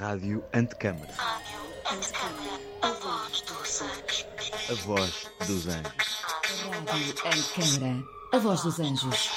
Rádio Antecâmara. A voz dos anjos. A voz dos anjos. Rádio Antecâmara, a voz dos anjos.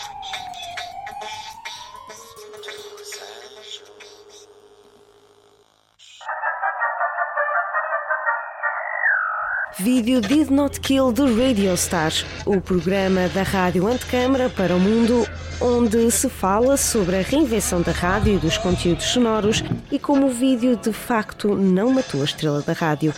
Vídeo Did Not Kill the Radio Stars, o programa da Rádio Antecâmara para o mundo, onde se fala sobre a reinvenção da rádio e dos conteúdos sonoros e como o vídeo de facto não matou a estrela da rádio.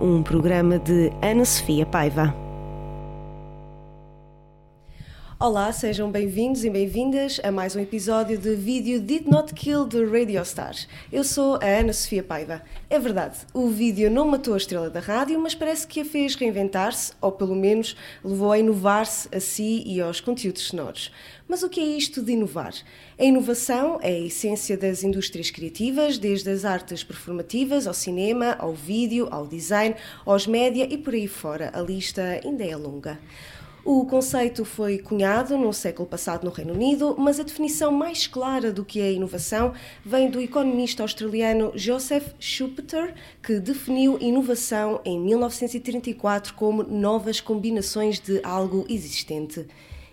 Um programa de Ana Sofia Paiva. Olá, sejam bem-vindos e bem-vindas a mais um episódio de vídeo Did Not Kill the Radio Stars. Eu sou a Ana Sofia Paiva. É verdade, o vídeo não matou a estrela da rádio, mas parece que a fez reinventar-se, ou pelo menos levou a inovar-se a si e aos conteúdos sonoros. Mas o que é isto de inovar? A inovação é a essência das indústrias criativas, desde as artes performativas ao cinema, ao vídeo, ao design, aos média e por aí fora. A lista ainda é longa. O conceito foi cunhado no século passado no Reino Unido, mas a definição mais clara do que é inovação vem do economista australiano Joseph Schumpeter, que definiu inovação em 1934 como novas combinações de algo existente.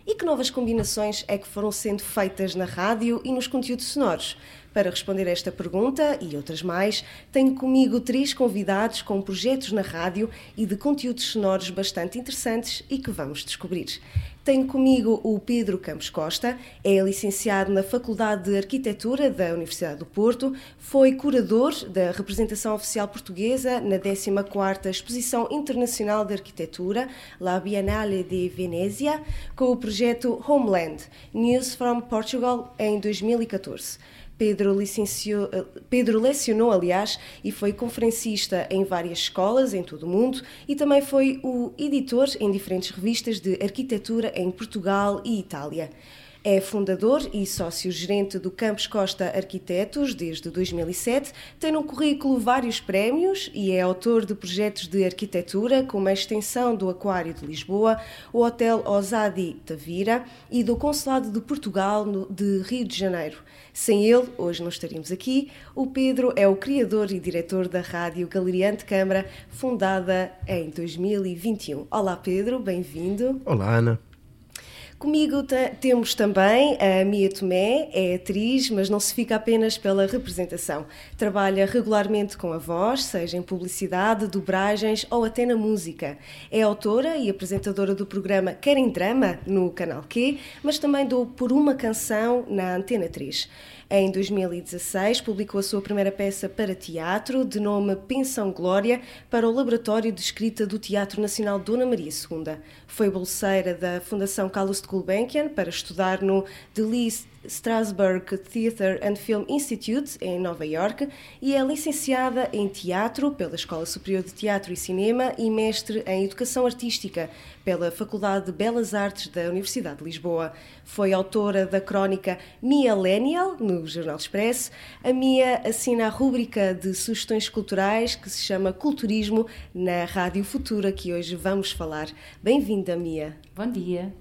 E que novas combinações é que foram sendo feitas na rádio e nos conteúdos sonoros? Para responder a esta pergunta e outras mais, tenho comigo três convidados com projetos na rádio e de conteúdos sonoros bastante interessantes e que vamos descobrir. Tenho comigo o Pedro Campos Costa, é licenciado na Faculdade de Arquitetura da Universidade do Porto, foi curador da representação oficial portuguesa na 14ª Exposição Internacional de Arquitetura, La Biennale de Venezia, com o projeto Homeland, News from Portugal, em 2014. Pedro, licenciou, Pedro lecionou, aliás, e foi conferencista em várias escolas em todo o mundo e também foi o editor em diferentes revistas de arquitetura em Portugal e Itália. É fundador e sócio-gerente do Campos Costa Arquitetos desde 2007, tem no currículo vários prémios e é autor de projetos de arquitetura, como a extensão do Aquário de Lisboa, o Hotel Osadi Tavira e do Consulado de Portugal de Rio de Janeiro. Sem ele, hoje não estaríamos aqui. O Pedro é o criador e diretor da Rádio Galeria Câmara, fundada em 2021. Olá, Pedro, bem-vindo. Olá, Ana. Comigo temos também a Mia Tomé, é atriz, mas não se fica apenas pela representação. Trabalha regularmente com a voz, seja em publicidade, dobragens ou até na música. É autora e apresentadora do programa Querem Drama, no Canal Q, mas também do Por Uma Canção, na Antena 3. Em 2016, publicou a sua primeira peça para teatro, de nome Pensão Glória, para o Laboratório de Escrita do Teatro Nacional Dona Maria II. Foi bolseira da Fundação Carlos de Gulbenkian para estudar no The Lee Strasberg Theatre and Film Institute, em Nova York, e é licenciada em Teatro pela Escola Superior de Teatro e Cinema e mestre em Educação Artística pela Faculdade de Belas Artes da Universidade de Lisboa. Foi autora da crónica Millennial, no Jornal Expresso. A Mia assina a rúbrica de sugestões culturais que se chama Culturismo na Rádio Futura, que hoje vamos falar. Bem-vinda, Mia. Bom dia.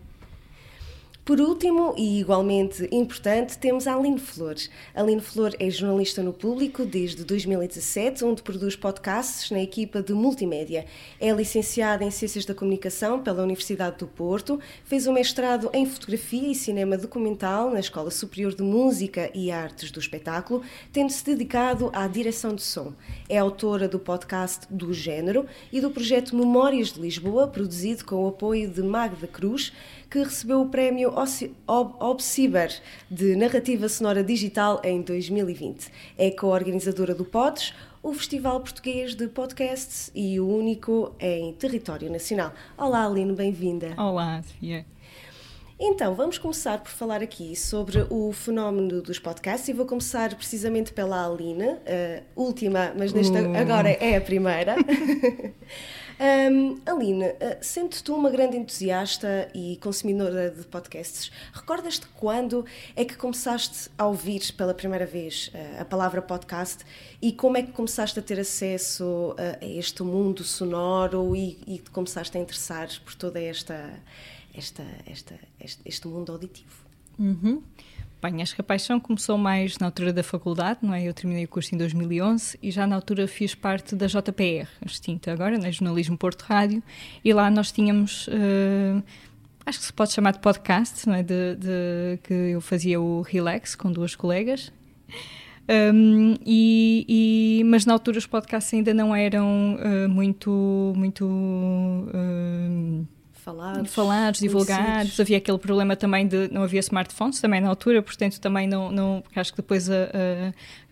Por último, e igualmente importante, temos a Aline Flores. A Aline Flor é jornalista no Público desde 2017, onde produz podcasts na equipa de multimédia. É licenciada em Ciências da Comunicação pela Universidade do Porto, fez um mestrado em Fotografia e Cinema Documental na Escola Superior de Música e Artes do Espetáculo, tendo-se dedicado à direção de som. É autora do podcast Do Gênero e do projeto Memórias de Lisboa, produzido com o apoio de Magda Cruz, que recebeu o prémio Obciber de Narrativa Sonora Digital em 2020. É co-organizadora do PODS, o Festival Português de Podcasts e o único em território nacional. Olá, Aline, bem-vinda. Olá, Sofia. Então, vamos começar por falar aqui sobre o fenómeno dos podcasts e vou começar precisamente pela Aline, uh, última, mas nesta, uh. agora é a primeira. Um, Aline, uh, sendo tu uma grande entusiasta e consumidora de podcasts, recordas-te quando é que começaste a ouvir pela primeira vez uh, a palavra podcast e como é que começaste a ter acesso uh, a este mundo sonoro e, e começaste a interessar por toda esta, esta, esta, este, este mundo auditivo? Uhum. Bem, acho que a paixão começou mais na altura da faculdade, não é? Eu terminei o curso em 2011 e já na altura fiz parte da JPR, extinta agora, né? Jornalismo Porto Rádio, e lá nós tínhamos, uh, acho que se pode chamar de podcast, não é? De, de, que eu fazia o Relax com duas colegas. Um, e, e, mas na altura os podcasts ainda não eram uh, muito, muito uh, falados, falados divulgados. Havia aquele problema também de não havia smartphones também na altura, portanto também não, não acho que depois a,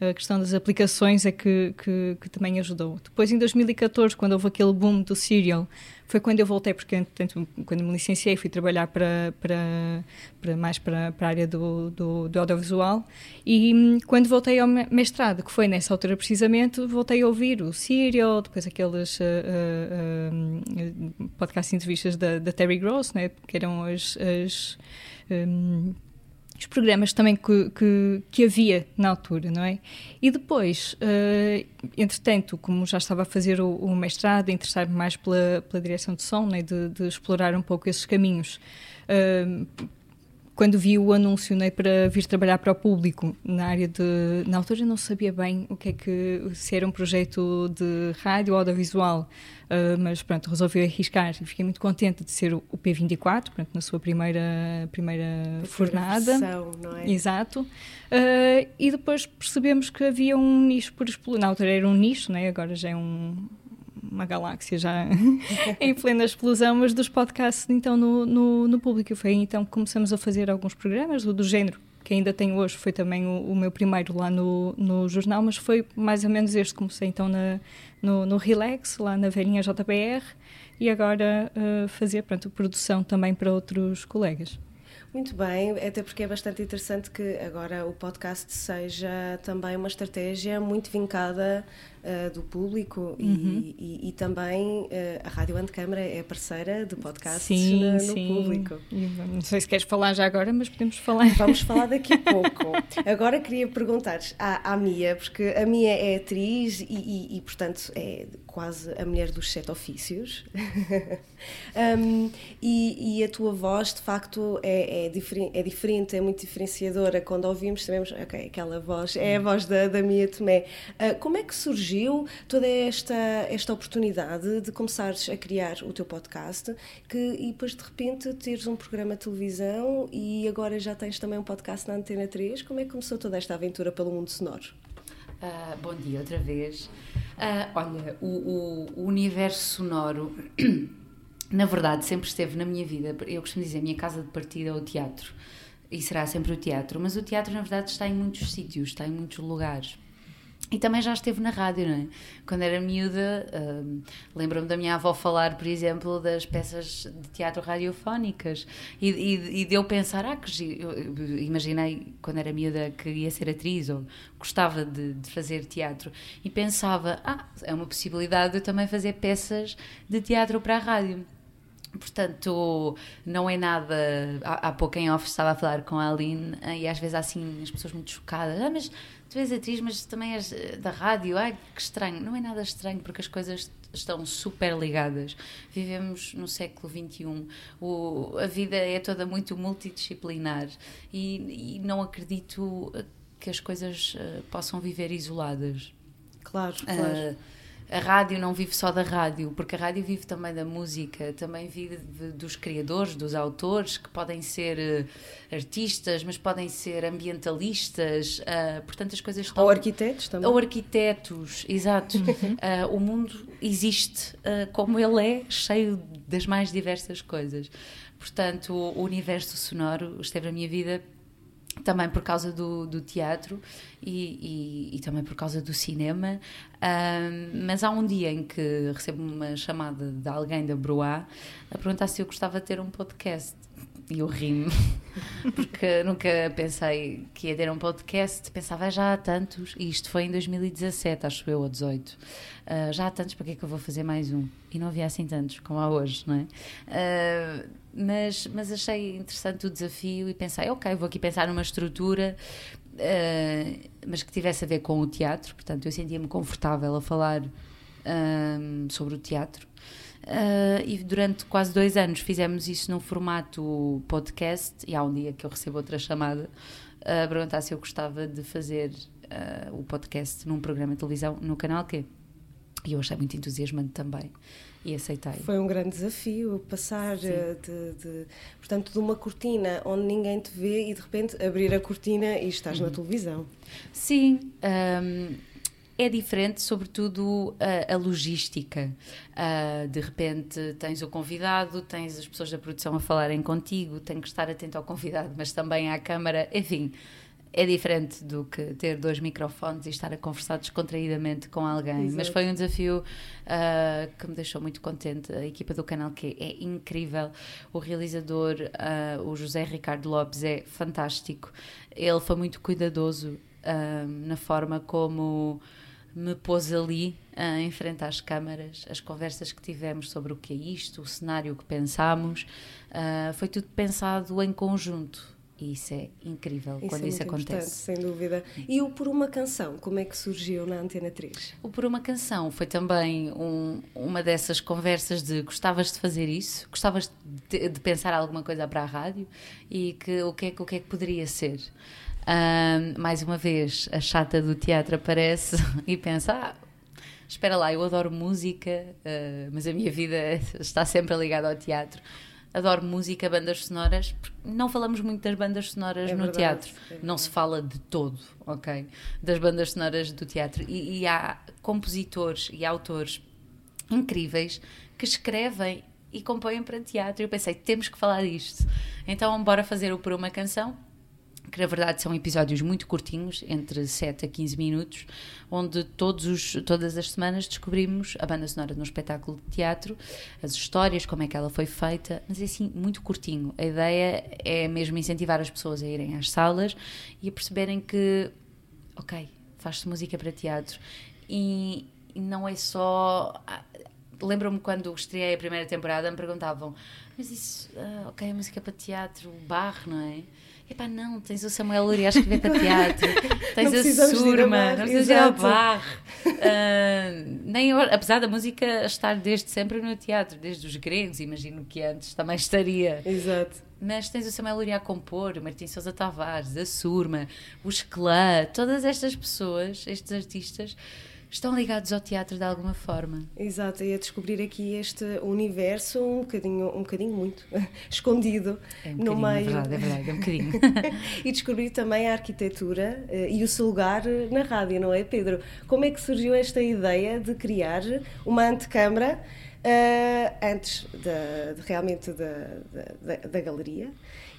a, a questão das aplicações é que, que, que, também ajudou. Depois em 2014, quando houve aquele boom do Serial, foi quando eu voltei, porque portanto, quando me licenciei fui trabalhar para, para, para mais para, para a área do, do, do, audiovisual. E hum, quando voltei ao mestrado, que foi nessa altura precisamente, voltei a ouvir o Serial, depois aqueles uh, uh, uh, podcast entrevistas da, da Terry Gross, né, que eram as, as um, os programas também que, que, que, havia na altura, não é? E depois, uh, entretanto, como já estava a fazer o, o mestrado, interessar-me mais pela, pela direção de som, né, de, de, explorar um pouco esses caminhos, uh, quando vi o anúncio né, para vir trabalhar para o público na área de. Na altura não sabia bem o que é que. se era um projeto de rádio ou audiovisual, uh, mas pronto, resolvi arriscar e fiquei muito contente de ser o, P24, pronto, na sua primeira, primeira fornada. Versão, não é? Exato. Uh, e depois percebemos que havia um nicho por explorar. Na altura era um nicho, né, agora já é um, uma galáxia já em plena explosão, mas dos podcasts então no, no, no, público. Foi então que começamos a fazer alguns programas do, do género, que ainda tenho hoje, foi também o, o, meu primeiro lá no, no jornal, mas foi mais ou menos este. Comecei então na, no, no Relax, lá na velhinha JBR, e agora uh, fazer pronto, produção também para outros colegas. Muito bem, até porque é bastante interessante que agora o podcast seja também uma estratégia muito vincada uh, do público uhum. e, e, e, também uh, a Rádio Antecâmara é parceira de podcasts sim, no, no sim. público. Não sei se queres falar já agora, mas podemos falar. Vamos falar daqui a pouco. agora queria perguntar à, à Mia, porque a Mia é atriz e, e, portanto, é quase a mulher dos sete ofícios. um, e, a tua voz, de facto, é, é, diferi é diferente, é muito diferenciadora. Quando ouvimos, sabemos, ok, aquela voz é a voz da, da Mia Tomé. Uh, como é que surgiu? Surgiu toda esta, esta oportunidade de começares a criar o teu podcast que, e depois de repente teres um programa de televisão e agora já tens também um podcast na Antena 3? Como é que começou toda esta aventura pelo mundo sonoro? Uh, bom dia outra vez. Uh, olha, o, o, o universo sonoro na verdade, sempre esteve na minha vida. Eu costumo dizer, a minha casa de partida é o teatro. E será sempre o teatro. Mas o teatro, na verdade, está em muitos sítios, está em muitos lugares. E também já esteve na rádio, não é? Quando era miúda, um, lembro-me da minha avó falar, por exemplo, das peças de teatro radiofónicas e, e, e de eu pensar, ah, que eu imaginei quando era miúda que ia ser atriz ou gostava de, de, fazer teatro e pensava, ah, é uma possibilidade de eu também fazer peças de teatro para a rádio. Portanto, não é nada. Há, há pouco em off estava a falar com a Aline e às vezes há assim as pessoas muito chocadas. Ah, mas tu és atriz, mas também és eh, da rádio. Ai, que estranho. Não é nada estranho porque as coisas estão super ligadas. Vivemos no século XXI. O, a vida é toda muito multidisciplinar e, e não acredito que as coisas uh, possam viver isoladas. Claro, claro. Uh, a rádio não vive só da rádio, porque a rádio vive também da música, também vive dos criadores, dos autores, que podem ser uh, artistas, mas podem ser ambientalistas, uh, portanto as coisas estão... Ou arquitetos também. Ou arquitetos, exato. Uh, o mundo existe como ele é, cheio das mais diversas coisas. Portanto, o universo sonoro esteve na minha vida também por causa do, do teatro e, e, e, também por causa do cinema. Mas há um dia em que recebo uma chamada de alguém da Broá a perguntar se eu gostava de ter um podcast. e eu ri-me, porque nunca pensei que ia ter um podcast, pensava já há tantos, e isto foi em 2017, acho eu, ou 18. Uh, já há tantos, para que é que eu vou fazer mais um? E não havia assim tantos como há hoje, não é? Uh, mas, mas achei interessante o desafio e pensei, ok, vou aqui pensar numa estrutura, uh, mas que tivesse a ver com o teatro, portanto eu sentia-me confortável a falar sobre o teatro Uh, e durante quase dois anos fizemos isso num formato podcast. E há um dia que eu recebo outra chamada a perguntar se eu gostava de fazer uh, o podcast num programa de televisão no canal Q. E eu achei muito entusiasmante também e aceitei. Foi um grande desafio passar de, de, portanto, de uma cortina onde ninguém te vê e de repente abrir a cortina e estás uhum. na televisão. Sim, um, é diferente, sobretudo a, a logística. Uh, de repente tens o convidado, tens as pessoas da produção a falarem contigo, tem que estar atento ao convidado, mas também à câmara, enfim. É diferente do que ter dois microfones e estar a conversar descontraídamente com alguém. Exato. Mas foi um desafio uh, que me deixou muito contente. A equipa do canal que é incrível. O realizador, uh, o José Ricardo Lopes, é fantástico. Ele foi muito cuidadoso na forma como me pôs ali uh, em frente às câmaras, as conversas que tivemos sobre o que é isto, o cenário que pensámos, uh, foi tudo pensado em conjunto. E isso é incrível isso quando é isso acontece. Sem dúvida. E o Por Uma Canção, como é que surgiu na Antena 3? O Por Uma Canção foi também um, uma dessas conversas de gostavas de fazer isso, gostavas de, de, pensar alguma coisa para a rádio e que, o, que é, o que é que poderia ser mais uma vez, a chata do teatro aparece e pensa: ah, espera lá, eu adoro música, uh, mas a minha vida está sempre ligada ao teatro. Adoro música, bandas sonoras. Não falamos muito das bandas sonoras é no verdade, teatro. É não se fala de todo, ok? Das bandas sonoras do teatro. E, e há compositores e autores incríveis que escrevem e compõem para teatro. Eu pensei, temos que falar disto. Então, bora fazer o Por Uma Canção que na verdade são episódios muito curtinhos, entre 7 a 15 minutos, onde todos os, todas as semanas descobrimos a banda sonora de um espetáculo de teatro, as histórias, como é que ela foi feita, mas é assim, muito curtinho. A ideia é mesmo incentivar as pessoas a irem às salas e a perceberem que, ok, faz-se música para teatro e, e não é só. Ah, lembro-me quando estreiei a primeira temporada, me perguntavam, mas isso, uh, ok, música para teatro, barro, não é? Epá, não, tens o Samuel Luria a escrever para teatro, tens a Surma, não precisas ir ao bar. Uh, nem, apesar da música estar desde sempre no teatro, desde os gregos, imagino que antes também estaria. Exato. Mas tens o Samuel Luria a compor, o Martim Sousa Tavares, a Surma, o Esclã, todas estas pessoas, estes artistas estão ligados ao teatro de alguma forma. Exato, e a descobrir aqui este universo um bocadinho, um bocadinho muito escondido é um no meio. É verdade, é verdade, é um bocadinho. e descobrir também a arquitetura uh, e o seu lugar na rádio, não é, Pedro? Como é que surgiu esta ideia de criar uma antecâmara uh, antes de, de realmente da, da, da galeria?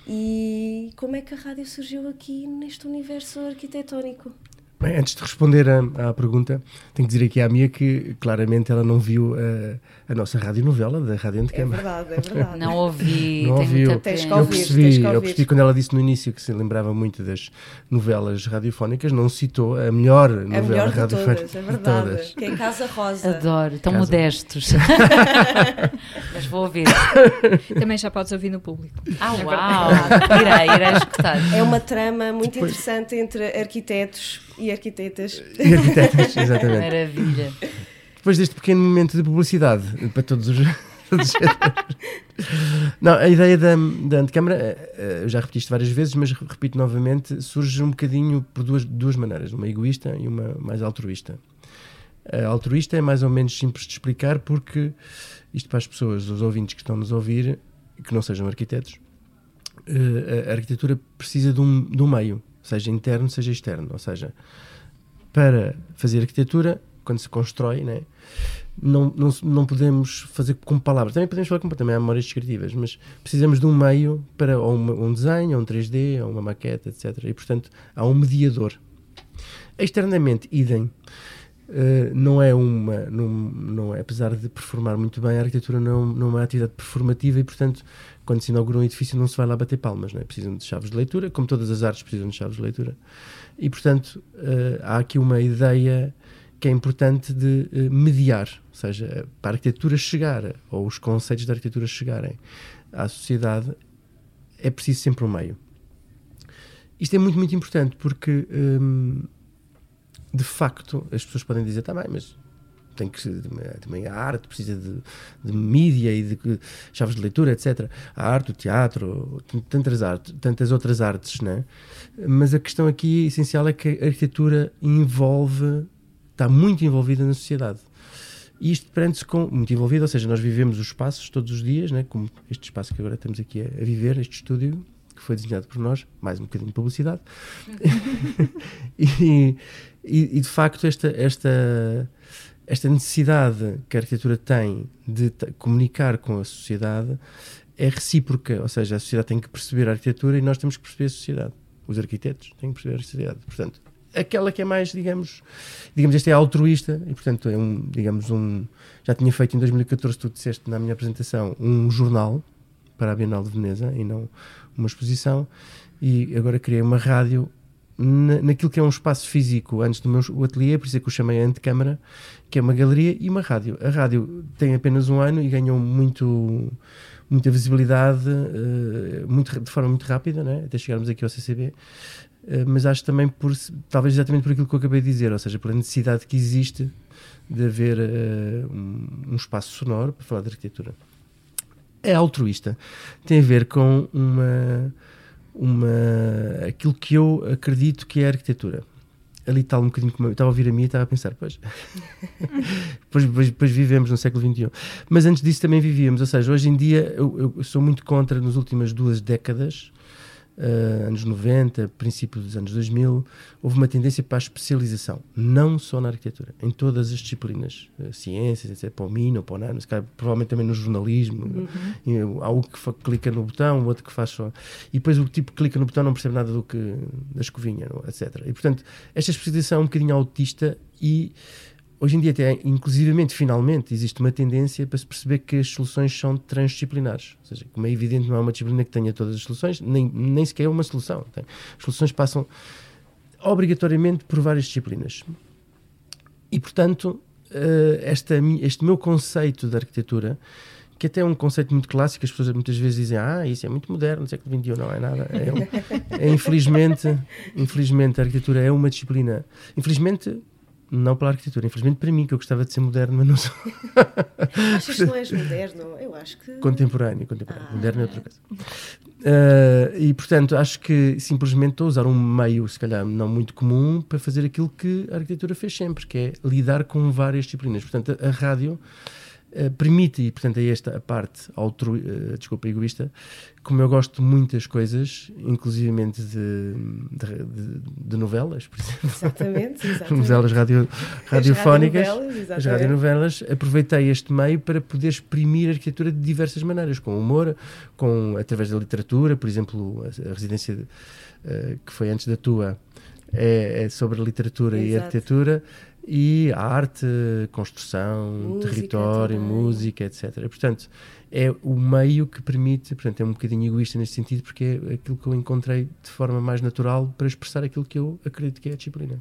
E como é que a rádio surgiu aqui neste universo arquitetónico? Bem, antes de responder à, pergunta, tenho que dizer aqui à Mia que claramente ela não viu a, a nossa radionovela da Rádio Antecâmara. É verdade, é verdade. Não ouvi, não ouviu. Tens que ouvir, eu percebi, eu percebi quando ela disse no início que se lembrava muito das novelas radiofónicas, não citou a melhor novela a melhor radiofónica de todas, é verdade. Todas. Que é Casa Rosa. Adoro, tão Casa. modestos. Mas vou ouvir. Também já podes ouvir no público. Ah, é uau! Irei, irei escutar. É uma trama muito Depois... interessante entre arquitetos e arquitetas. E arquitetas, exatamente. Maravilha. Depois deste pequeno momento de publicidade para todos os. Não, a ideia da, da antecâmara, eh, eh, eu já repeti isto várias vezes, mas repito novamente, surge um bocadinho por duas, duas maneiras, uma egoísta e uma mais altruísta. A altruísta é mais ou menos simples de explicar porque isto para as pessoas, os ouvintes que estão nos ouvir, que não sejam arquitetos, eh, a arquitetura precisa de um, de um meio seja interno, seja externo. Ou seja, para fazer arquitetura, quando se constrói, né, não, não, não podemos fazer com palavras. Também podemos falar com também há memórias descritivas, mas precisamos de um meio para ou uma, um desenho, ou um 3D, ou uma maqueta, etc. E, portanto, há um mediador. Externamente, idem. Uh, não é uma, não, não é, apesar de performar muito bem, a arquitetura não, não é uma atividade performativa e, portanto, quando se inaugura um edifício não se vai lá bater palmas, não é? precisam de chaves de leitura, como todas as artes precisam de chaves de leitura. E, portanto, uh, há aqui uma ideia que é importante de uh, mediar, ou seja, para a arquitetura chegar, ou os conceitos da arquitetura chegarem à sociedade, é preciso sempre um meio. Isto é muito, muito importante porque, hum, de facto, as pessoas podem dizer, tá bem, mas tem que também a arte precisa de, de mídia e de chaves de leitura, etc. A arte, o teatro, tantas, artes, tantas outras artes, né? Mas a questão aqui essencial é que a arquitetura envolve, está muito envolvida na sociedade. E isto prende-se com muito envolvido, ou seja, nós vivemos os espaços todos os dias, né? como este espaço que agora estamos aqui a, viver, este estúdio que foi desenhado por nós, mais um bocadinho de publicidade. e, e, e, de facto, esta, esta, esta necessidade que a arquitetura tem de comunicar com a sociedade é recíproca, ou seja, a sociedade tem que perceber a arquitetura e nós temos que perceber a sociedade. Os arquitetos têm que perceber a sociedade. Portanto, aquela que é mais, digamos, digamos, este é altruísta e, portanto, é um, digamos, um. Já tinha feito em 2014, tu disseste na minha apresentação, um jornal para a Bienal de Veneza e não uma exposição. E agora criei uma rádio na, naquilo que é um espaço físico antes do meu o ateliê, por isso é que o chamei Antecâmara, que é uma galeria e uma rádio. A rádio tem apenas um ano e ganhou muito muita visibilidade uh, muito, de forma muito rápida, né? até chegarmos aqui ao CCB. Eh, mas acho também por talvez exatamente por aquilo que eu acabei de dizer, ou seja, pela necessidade que existe de haver uh, um, um, espaço sonoro para falar de arquitetura. É altruísta, tem a ver com uma, uma aquilo que eu acredito que é a arquitetura. Ali está um bocadinho como eu estava a ouvir a mim e estava a pensar, pois, pois, pois, pois, vivemos no século XXI. Mas antes disso também vivíamos, ou seja, hoje em dia eu, eu sou muito contra, nas últimas duas décadas, uh, anos 90, princípio dos anos 2000, houve uma tendência para a especialização, não só na arquitetura, em todas as disciplinas, uh, ciências, etc., para o MINO, para o NANO, provavelmente também no jornalismo. Uhum. Há o que clica no botão, o outro que faz só. E depois o tipo que clica no botão não percebe nada do que da escovinha, etc. E portanto, esta especialização é um bocadinho autista e Hoje em dia, até, inclusivamente, finalmente, existe uma tendência para se perceber que as soluções são transdisciplinares. Ou seja, como é evidente, não há uma disciplina que tenha todas as soluções, nem, nem sequer é uma solução. As soluções passam obrigatoriamente por várias disciplinas. E, portanto, eh, esta, este meu conceito de arquitetura, que até é um conceito muito clássico, as pessoas muitas vezes dizem, ah, isso é muito moderno, no século XXI, não é nada. É, é, infelizmente, infelizmente, a arquitetura é uma disciplina. Infelizmente, não pela arquitetura, infelizmente para mim, que eu gostava de ser moderno, mas não sou. Achas que não és moderno? Eu acho que. Contemporâneo, contemporâneo. Ah. Moderno é outra coisa. Uh, e portanto, acho que simplesmente estou a usar um meio, se calhar não muito comum, para fazer aquilo que a arquitetura fez sempre, que é lidar com várias disciplinas. Portanto, a, a rádio uh, permite, e portanto é esta a parte altru, uh, desculpa, egoísta, como eu gosto de muitas coisas, inclusivamente de, de, de, de novelas, por exemplo. Exatamente, exatamente. novelas radio, radiofónicas, as radionovelas, as radionovelas, aproveitei este meio para poder exprimir a arquitetura de diversas maneiras, com humor, com, através da literatura, por exemplo, a, a residência uh, que foi antes da tua é, é sobre literatura Exato. e arquitetura e a arte, construção, música território, também. música, etc. Portanto, é o meio que permite, portanto, é um bocadinho egoísta nesse sentido, porque é aquilo que eu encontrei de forma mais natural para expressar aquilo que eu acredito que é a disciplina.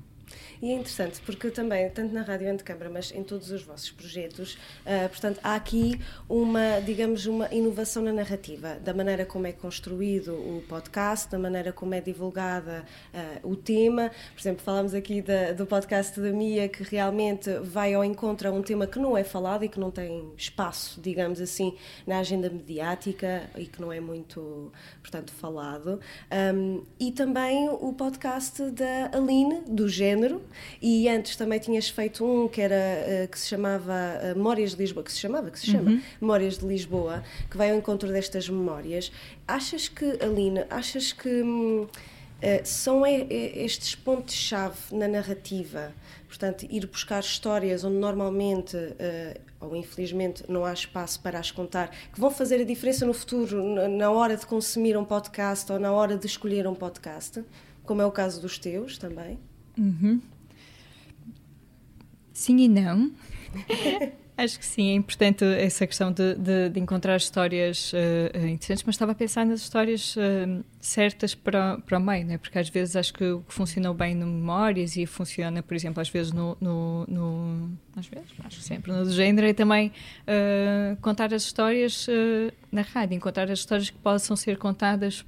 E é interessante porque também, tanto na Rádio Antecâmara, mas em todos os vossos projetos, uh, portanto, há aqui uma, digamos, uma inovação na narrativa, da maneira como é construído o podcast, da maneira como é divulgada uh, o tema. Por exemplo, falamos aqui da, do podcast da Mia, que realmente vai ao encontro a um tema que não é falado e que não tem espaço, digamos assim, na agenda mediática e que não é muito, portanto, falado. Um, e também o podcast da Aline, do género, e antes também tinhas feito um que era uh, que se chamava uh, Memórias de Lisboa, que se chamava, que se chama uhum. Memórias de Lisboa, que vai ao encontro destas memórias. Achas que, Aline, achas que hum, uh, são estes pontos-chave na narrativa? Portanto, ir buscar histórias onde normalmente, ou infelizmente, não há espaço para as contar, que vão fazer a diferença no futuro, na hora de consumir um podcast ou na hora de escolher um podcast, como é o caso dos teus também? Uhum. Sim e não. Acho que sim, é importante essa questão de, de, de encontrar histórias uh, interessantes, mas estava a pensar nas histórias uh, certas para, para o meio, né? porque às vezes acho que o que funcionou bem no Memórias e funciona, por exemplo, às vezes no. no, no às vezes, acho que sempre, no género, é também uh, contar as histórias na rádio, encontrar as histórias que possam ser contadas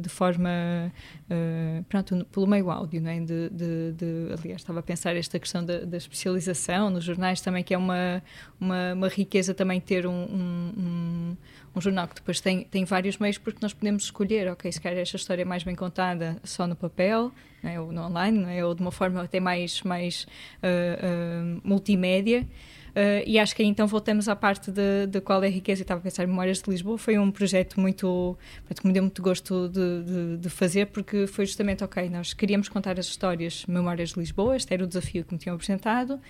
de forma. pronto, pelo meio áudio, né? de, de, de, aliás, estava a pensar esta questão da, da especialização nos jornais também, que é uma uma, uma riqueza também ter um, um, um, um, jornal que depois tem, tem vários meios, porque nós podemos escolher, ok, se quer esta história mais bem contada só no papel, é? ou no online, é? ou de uma forma até mais, mais uh, uh, multimédia. Uh, e acho que aí então voltamos à parte de, de qual é a riqueza. Eu estava a pensar Memórias de Lisboa, foi um projeto muito que me deu muito gosto de, de, de, fazer, porque foi justamente, ok, nós queríamos contar as histórias Memórias de Lisboa, este era o desafio que me tinham apresentado, uh,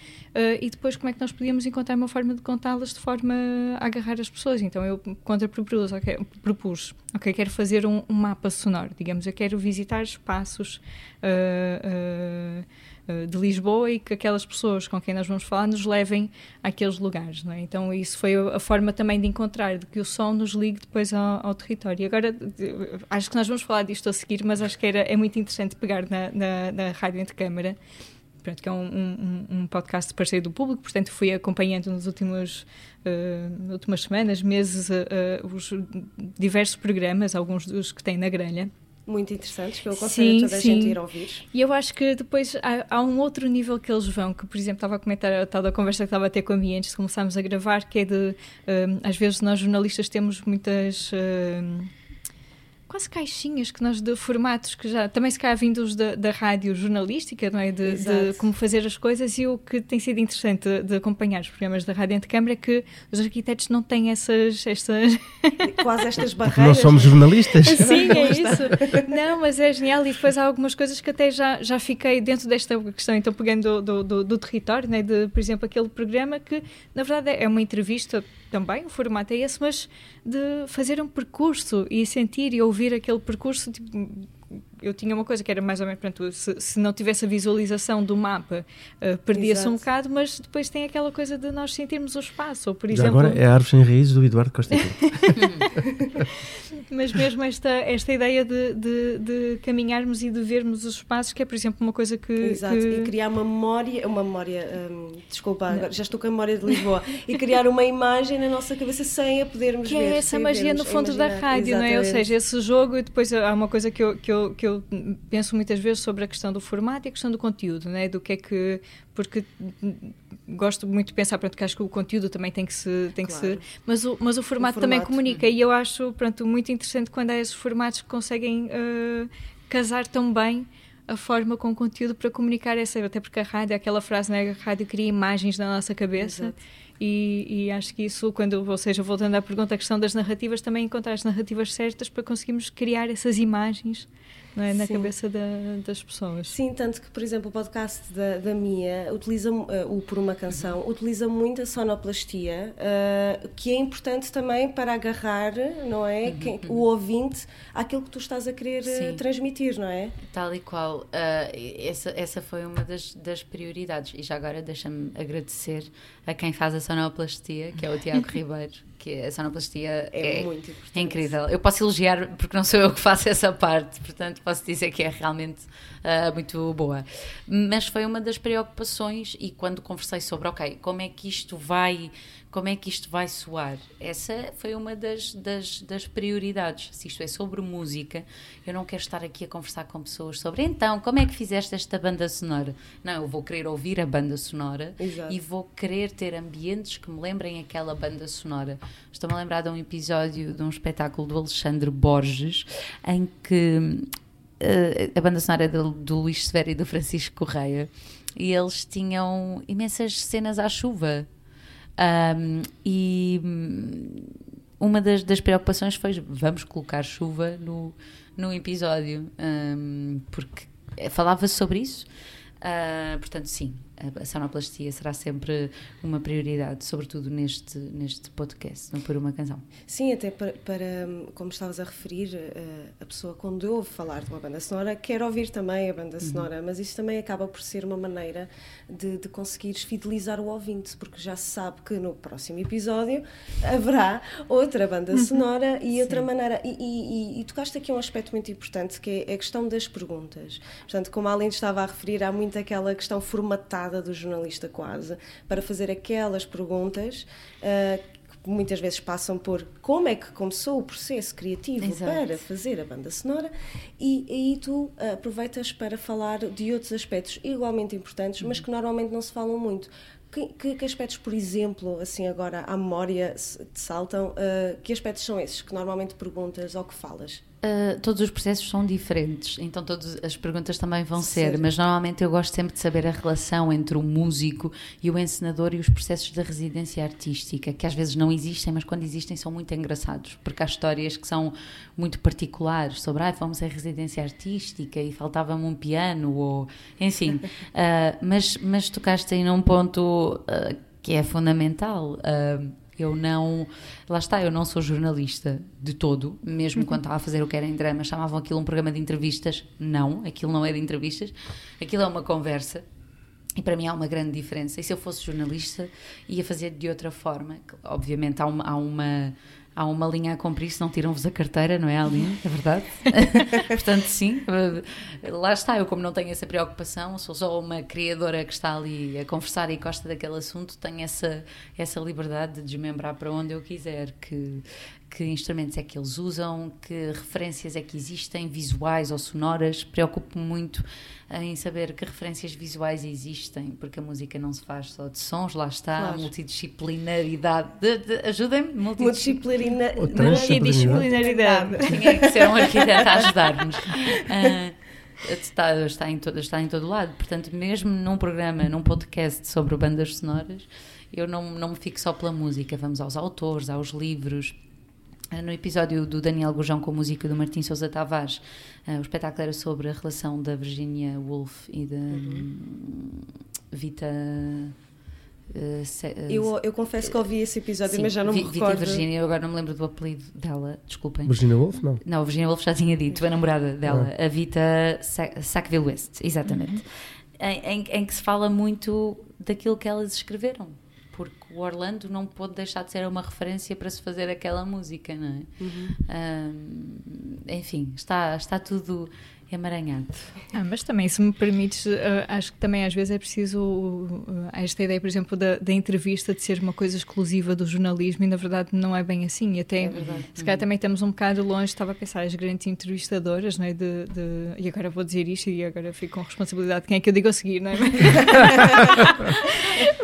e depois como é que nós podíamos encontrar uma forma de contá-las de forma a agarrar as pessoas. Então eu contra propus, okay, propus ok, quero fazer um, um, mapa sonoro, digamos, eu quero visitar espaços. Uh, de Lisboa e que aquelas pessoas com quem nós vamos falar nos levem àqueles lugares. É? Então, isso foi a forma também de encontrar, de que o som nos ligue depois ao, ao território. E agora, acho que nós vamos falar disto a seguir, mas acho que era, é muito interessante pegar na, na, na Rádio Entre Câmara. Pronto, que é um, um, um podcast parceiro do público, portanto fui acompanhando nos últimos uh, últimas semanas, meses, uh, os diversos programas, alguns dos que tem na grelha, muito interessantes que eu aconselho sim, toda a sim. gente a ir ouvir. E eu acho que depois há, há, um outro nível que eles vão, que por exemplo estava a comentar a tal da conversa que estava a ter com a minha antes de começarmos a gravar, que é de um, às vezes nós jornalistas temos muitas. Um, quase caixinhas que nós de formatos que já também se calhar vindos da, da rádio jornalística, não é? De, de, como fazer as coisas e o que tem sido interessante de, de acompanhar os programas da Rádio Antecâmara é que os arquitetos não têm essas. essas... Quase estas barreiras. Não somos jornalistas. Sim, é isso. Não, mas é genial e depois há algumas coisas que até já, já fiquei dentro desta questão, então pegando do, do, do território, né? de, por exemplo, aquele programa que na verdade é uma entrevista também, o formato é esse, mas de fazer um percurso e sentir e ouvir aquele percurso, tipo, eu tinha uma coisa que era mais ou menos, portanto, se, se não tivesse a visualização do mapa, uh, perdia-se um bocado, mas depois tem aquela coisa de nós sentirmos o espaço, ou por Já exemplo... agora é a árvore sem raízes do Eduardo Costa Mas mesmo esta, esta ideia de, de, de, caminharmos e de vermos os espaços, que é, por exemplo, uma coisa que... Exato, que... e criar uma memória, uma memória, hum, desculpa, agora, já estou com a memória de Lisboa, e criar uma imagem na nossa cabeça sem a podermos que ver. Que é essa magia no fundo da rádio, Exatamente. não é? Ou seja, esse jogo, e depois há uma coisa que eu, que eu, que eu penso muitas vezes sobre a questão do formato e a questão do conteúdo, né? do que é que. Porque gosto muito de pensar, pronto, que acho que o conteúdo também tem que se. Tem claro. que se mas, o, mas o formato, o formato também comunica uhum. e eu acho pronto, muito interessante quando há esses formatos que conseguem uh, casar tão bem a forma com o conteúdo para comunicar essa. Até porque a rádio, aquela frase, né? a rádio cria imagens na nossa cabeça. Exato. E, e, acho que isso, quando, ou seja, voltando à pergunta, a questão das narrativas, também encontrar as narrativas certas para conseguirmos criar essas imagens não é? na Sim. cabeça da, das pessoas. Sim, tanto que, por exemplo, o podcast da, da Mia utiliza, uh, o Por Uma Canção, utiliza muito a sonoplastia, uh, que é importante também para agarrar, não é? Uhum, Quem, uhum. O ouvinte àquilo que tu estás a querer uh, transmitir, não é? Tal e qual. essa, essa foi uma das, das prioridades. E já agora deixa-me agradecer a quem faz a sonoplastia, que é o Tiago Ribeiro que a sonoplastia é, é, muito importante. É incrível. Eu posso elogiar porque não sou eu que faço essa parte, portanto posso dizer que é realmente uh, muito boa. Mas foi uma das preocupações e quando conversei sobre, ok, como é que isto vai como é que isto vai soar? Essa foi uma das, das, das, prioridades. Se isto é sobre música, eu não quero estar aqui a conversar com pessoas sobre então, como é que fizeste esta banda sonora? Não, eu vou querer ouvir a banda sonora Exato. e vou querer ter ambientes que me lembrem aquela banda sonora. Estou-me a lembrar de um episódio de um espetáculo do Alexandre Borges em que uh, a banda sonora do, do Luís Severo e do Francisco Correia e eles tinham imensas cenas à chuva um, e uma das, das, preocupações foi vamos colocar chuva no, no episódio, um, porque falava sobre isso. Uh, portanto, sim, a, sonoplastia será sempre uma prioridade, sobretudo neste, neste podcast, não por uma canção. Sim, até para, para, como estavas a referir, eh, a pessoa quando ouve falar de uma banda sonora quer ouvir também a banda sonora, mas isso também acaba por ser uma maneira de, de conseguires fidelizar o ouvinte, porque já se sabe que no próximo episódio haverá outra banda sonora e outra maneira. E, e, e, e tocaste aqui um aspecto muito importante que é a questão das perguntas. Portanto, como a Aline estava a referir, há muito aquela questão formatada do jornalista quase para fazer aquelas perguntas. Uh, que muitas vezes passam por como é que começou o processo criativo Exato. para fazer a banda sonora e aí tu uh, aproveitas para falar de outros aspectos igualmente importantes, mas que normalmente não se falam muito. Que, que, que aspectos, por exemplo, assim agora à memória te saltam, uh, que aspectos são esses que normalmente perguntas ou que falas? Uh, todos os processos são diferentes, então todas as perguntas também vão ser, mas normalmente eu gosto sempre de saber a relação entre o músico e o encenador e os processos da residência artística, que às vezes não existem, mas quando existem são muito engraçados, porque há histórias que são muito particulares sobre, ah, fomos à residência artística e faltava-me um piano, ou enfim, uh, mas, mas tocaste aí num ponto uh, que é fundamental. Eu não. Lá está, eu não sou jornalista de todo, mesmo quando estava a fazer o que era em drama, chamavam aquilo um programa de entrevistas. Não, aquilo não é de entrevistas, aquilo é uma conversa. E para mim há uma grande diferença. E se eu fosse jornalista, ia fazer de outra forma. Obviamente há uma. Há uma Há uma linha a cumprir, se não tiram-vos a carteira, não é, Aline? É verdade? Portanto, sim, lá está. Eu, como não tenho essa preocupação, sou só uma criadora que está ali a conversar e gosta daquele assunto, tenho essa, essa liberdade de desmembrar para onde eu quiser. Que, que instrumentos é que eles usam, que referências é que existem, visuais ou sonoras. Preocupo-me muito em saber que referências visuais existem, porque a música não se faz só de sons, lá está, Claro. a multidisciplinaridade. De, de, Ajudem-me, Multidisciplina- Ou transdisciplinaridade. Disciplinaridade. tinha que ser um arquiteto a ajudar-nos. Ah, está, está, em todo, está em todo lado. Portanto, mesmo num programa, num podcast sobre bandas sonoras, eu não, não me fico só pela música. Vamos aos autores, aos livros. Ah, No episódio do Daniel Gurjão com a música do Martim Sousa Tavares, ah, o espetáculo era sobre a relação da Virginia Woolf e da hum, Vita. Se- ah, Eu, eu confesso que ouvi esse episódio, sim, mas já não me Vi- Vita recordo. Virginia, eu agora não me lembro do apelido dela, desculpem. Virginia Woolf? Não. Não, a Virginia Woolf já tinha dito, a namorada dela, a Vita Sa- Sackville West, exatamente. Em, em- em que se fala muito daquilo que elas escreveram. Porque o Orlando não pôde deixar de ser uma referência para se fazer aquela música, não é? Ahm, enfim, está, está tudo emaranhado. Ah, mas também, se me permites, eh, acho que também às vezes é preciso eh, esta ideia, por exemplo, da, da entrevista de ser uma coisa exclusiva do jornalismo e na verdade não é bem assim. E até, se calhar também estamos um bocado longe, estava a pensar as grandes entrevistadoras, não é? De, de- e agora vou dizer isto e agora fico com responsabilidade de quem é que eu digo a seguir, não é?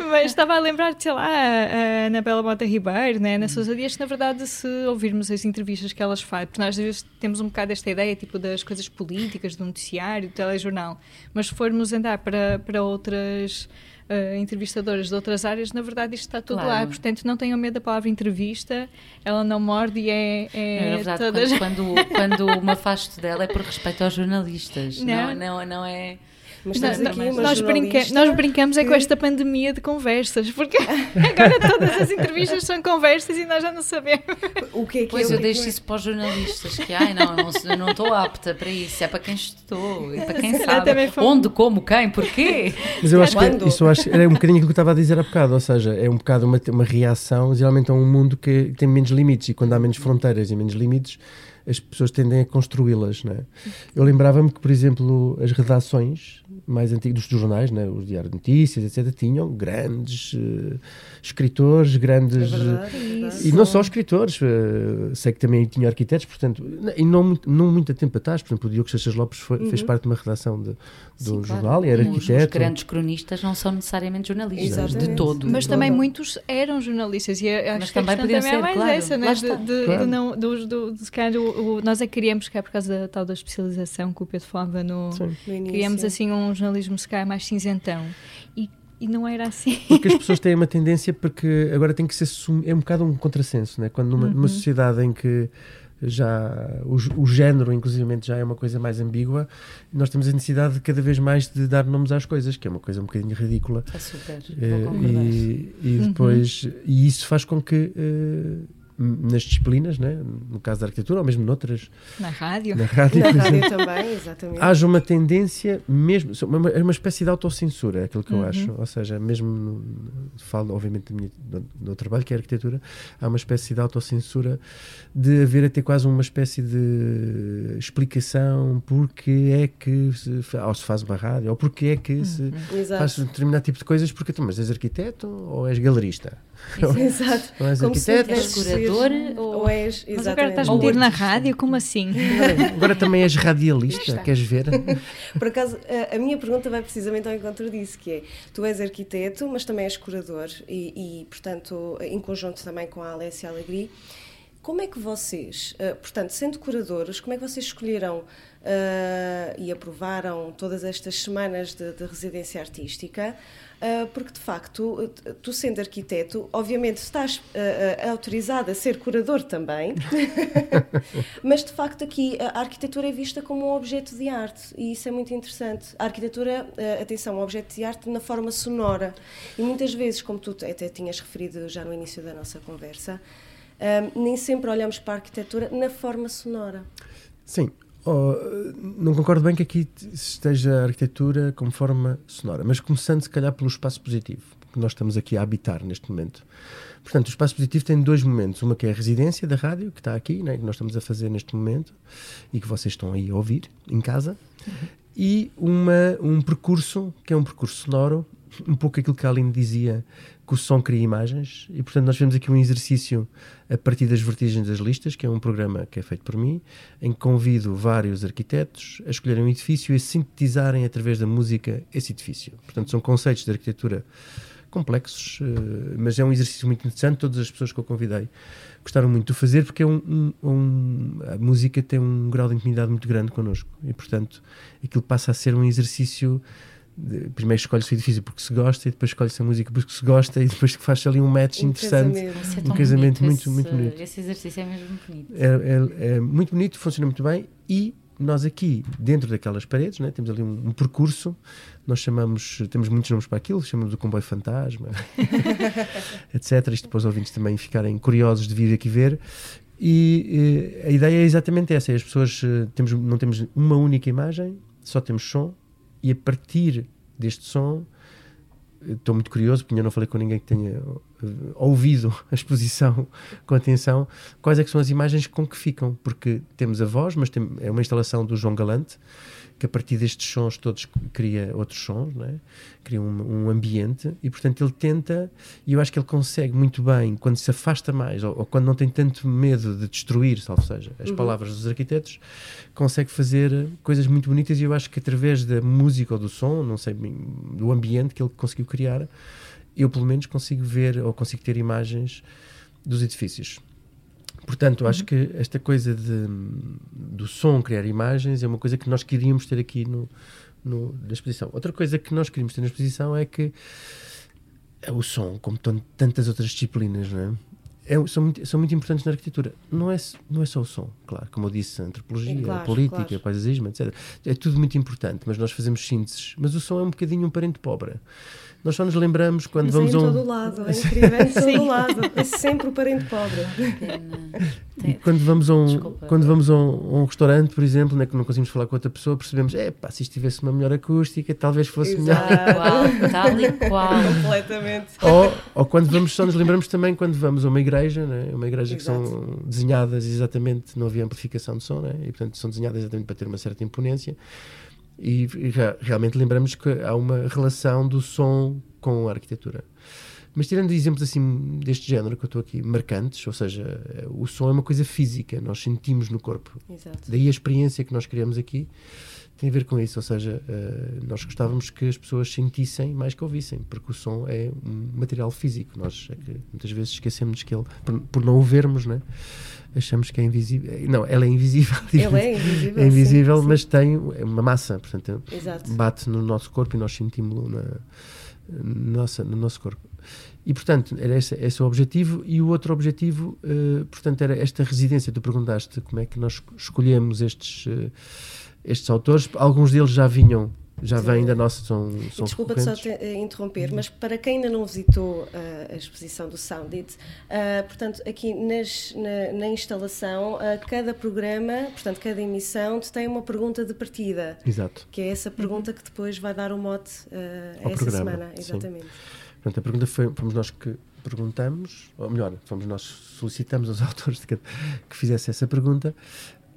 Mas estava a lembrar, sei lá, a Anabela Mota Ribeiro, né? Ana Sousa Dias, que na verdade, se ouvirmos as entrevistas que elas fazem, porque nós às vezes temos um bocado esta ideia, tipo, das coisas políticas, do noticiário, do telejornal, mas se formos andar para, para outras eh, entrevistadoras de outras áreas, na verdade isto está tudo lá, Claro. portanto não tenham medo da palavra entrevista, ela não morde e é, é Na verdade, todas... quando, quando, quando me afasto dela é por respeito aos jornalistas. Não. Não, não, não é. Mas Não, temos não, aqui uma nós, brinca- nós brincamos é com que- esta pandemia de conversas, porque agora todas as entrevistas são conversas e nós já não sabemos. O que é que Pois é, eu que é deixo que- isso para os jornalistas, que ai não, eu não não estou apta para isso, é para quem estudou, e para quem sabe fomos- onde, como, quem, porquê. Mas eu acho que Quando? isso eu acho, era um bocadinho aquilo que eu estava a dizer há bocado, ou seja, é um bocado uma, uma reação geralmente a um mundo que tem menos limites e quando há menos fronteiras e menos limites as pessoas tendem a construí-las, não é? Eu lembrava-me que, por exemplo, as redações mais antigas dos jornais, né, os diários de notícias, etc., tinham grandes eh, escritores, grandes... É verdade, é. E não só escritores, eh, sei que também tinha arquitetos, portanto, e não, muito- não muito tempo atrás, por exemplo, o Diogo Seixas Lopes foi- fez parte de uma redação de, de um claro. jornal e era Os- Os arquiteto. grandes cronistas não são necessariamente jornalistas, Exatamente. de todo. Mas também muitos eram jornalistas e acho Mas que também também é ser, mais claro. essa, né? De, de- Claro. de não, do, do, de, calhar, o, o- nós é que queríamos, que é por causa da tal da especialização que o Pedro falava no... No início. Queríamos assim um jornalismo se calhar mais cinzentão e, e não era assim. Porque as pessoas têm uma tendência, porque agora tem que ser. É um bocado um contrassenso, né? quando numa, Uhum. numa sociedade em que já o, o género, inclusive, já é uma coisa mais ambígua. Nós temos a necessidade de cada vez mais de dar nomes às coisas, que é uma coisa um bocadinho ridícula. É super. Concordar. e, e depois e isso faz com que eh, nas disciplinas, né, no caso da arquitetura ou mesmo noutras, Na rádio. na rádio, Na rádio também, exatamente. haja uma tendência mesmo, so- uma, é uma espécie de autocensura, é aquilo que eu Uhum. acho. Ou seja, mesmo, no, falo obviamente do, minha, do, do meu trabalho, que é a arquitetura, há uma espécie de autocensura de haver até quase uma espécie de explicação porque é que se, ou se faz uma rádio, ou porque é que se Exato. faz um determinado tipo de coisas, porque tu, mas és arquiteto ou és galerista? Exato. Ou és arquiteto? És curador ou, ou- és, Mas agora exatamente. estás Ou metido na rádio? Como assim? Agora, agora também és radialista, queres ver? Por acaso, a, a minha pergunta vai precisamente ao encontro disso, que é, tu és arquiteto, mas também és curador e, e, portanto, em conjunto também com a Alessia Alegri, como é que vocês, eh, portanto, sendo curadores, como é que vocês escolheram eh, e aprovaram todas estas semanas de, de residência artística? Eh, porque, de facto, tu, sendo arquiteto, obviamente estás eh, eh, autorizado a ser curador também, mas de facto aqui a arquitetura é vista como um objeto de arte e isso é muito interessante. A arquitetura, atenção, é um objeto de arte na forma sonora e muitas vezes, como tu até tinhas referido já no início da nossa conversa, nem sempre olhamos para a arquitetura na forma sonora. Sim. Oh, não concordo bem que aqui esteja a arquitetura como forma sonora, mas começando se calhar pelo espaço positivo, que nós estamos aqui a habitar neste momento. Portanto, o espaço positivo tem dois momentos. Uma que é a residência da rádio, que está aqui, né, que nós estamos a fazer neste momento e que vocês estão aí a ouvir em casa, e uma, um percurso, que é um percurso sonoro, um pouco aquilo que a Aline dizia, que o som cria imagens, e portanto nós fizemos aqui um exercício a partir das vertigens das listas, que é um programa que é feito por mim, em que convido vários arquitetos a escolherem um edifício e a sintetizarem através da música esse edifício. Portanto, são conceitos de arquitetura complexos, eh, mas é um exercício muito interessante. Todas as pessoas que eu convidei gostaram muito de fazer porque é um, um- um- a música tem um grau de intimidade muito grande connosco e, portanto, aquilo passa a ser um exercício. De- primeiro escolhe-se o edifício porque se gosta e depois escolhe-se a música porque se gosta e depois que faz ali um match Um interessante. casamento. É Um casamento muito, esse, muito bonito. Esse exercício é mesmo bonito. É, é- é muito bonito, funciona muito bem e nós aqui, dentro daquelas paredes, né, temos ali um, um percurso, nós chamamos, temos muitos nomes para aquilo, chamamos o comboio fantasma, etc. Isto para os ouvintes também ficarem curiosos de vir aqui ver. E eh, a ideia é exatamente essa: é as pessoas eh, temos, não temos uma única imagem, só temos som, e a partir deste som estou muito curioso, porque ainda não falei com ninguém que tenha eh, ouvido a exposição com atenção, quais é são as imagens com que ficam, porque temos a voz, mas tem- é uma instalação do João Galante, que a partir destes sons todos cria outros sons, é? cria um, um ambiente, e portanto ele tenta, e eu acho que ele consegue muito bem, quando se afasta mais, ou, ou quando não tem tanto medo de destruir, salvo seja, as palavras dos arquitetos, consegue fazer coisas muito bonitas, e eu acho que através da música ou do som, não sei, do ambiente que ele conseguiu criar, eu pelo menos consigo ver, ou consigo ter imagens dos edifícios. Portanto, acho que esta coisa de, do som criar imagens é uma coisa que nós queríamos ter aqui no, no, na exposição. Outra coisa que nós queríamos ter na exposição é que é o som, como tan- tantas outras disciplinas, não é? É, são, muito, são muito importantes na arquitetura. Não é, não é só o som, claro, como eu disse, a antropologia, É claro, a política, claro. o paisagismo, etc. É tudo muito importante, mas nós fazemos sínteses. Mas o som é um bocadinho um parente pobre. Nós só nos lembramos quando Mas vamos é a em um. todo lado, é incrível, em todo lado. É sempre o parente pobre. E quando vamos a um, Desculpa. quando vamos a um, a um restaurante, por exemplo, né, que não conseguimos falar com outra pessoa, percebemos, é pá, se isto tivesse uma melhor acústica, talvez fosse melhor. Tal e qual, tal e qual. Completamente. Ou, ou quando vamos, só nos lembramos também quando vamos a uma igreja, né, uma igreja que são desenhadas exatamente, não havia amplificação de som, né, e portanto são desenhadas exatamente para ter uma certa imponência. E, e rea- realmente lembramos que há uma relação do som com a arquitetura. Mas tirando exemplos assim deste género que eu estou aqui, marcantes, ou seja, o som é uma coisa física, nós sentimos no corpo. Exato. Daí a experiência que nós criamos aqui tem a ver com isso, ou seja, eh, nós gostávamos que as pessoas sentissem mais que ouvissem, porque o som é um material físico. Nós é que muitas vezes esquecemos que ele, por, por não o vermos, né? achamos que é invisível. Não, ela é invisível. Ele é invisível. É invisível, sim, sim. mas tem é uma massa, portanto, Exato. bate no nosso corpo e nós sentimos-lo na, nossa, no nosso corpo. E, portanto, era esse, esse o objetivo. E o outro objetivo, eh, portanto, era esta residência. Tu perguntaste como é que nós escolhemos estes, eh, estes autores. Alguns deles já vinham, já vêm da nossa, são, são Desculpa-te só te, eh, interromper, mas para quem ainda não visitou eh, a exposição do Sound It, eh, portanto, aqui nas- na, na instalação, eh, cada programa, portanto, cada emissão tem uma pergunta de partida. Exato. Que é essa pergunta que depois vai dar o mote a essa programa, semana. sim. Exatamente. Portanto, a pergunta foi, fomos nós que perguntamos, ou melhor, fomos nós que solicitamos aos autores cada- que fizessem essa pergunta.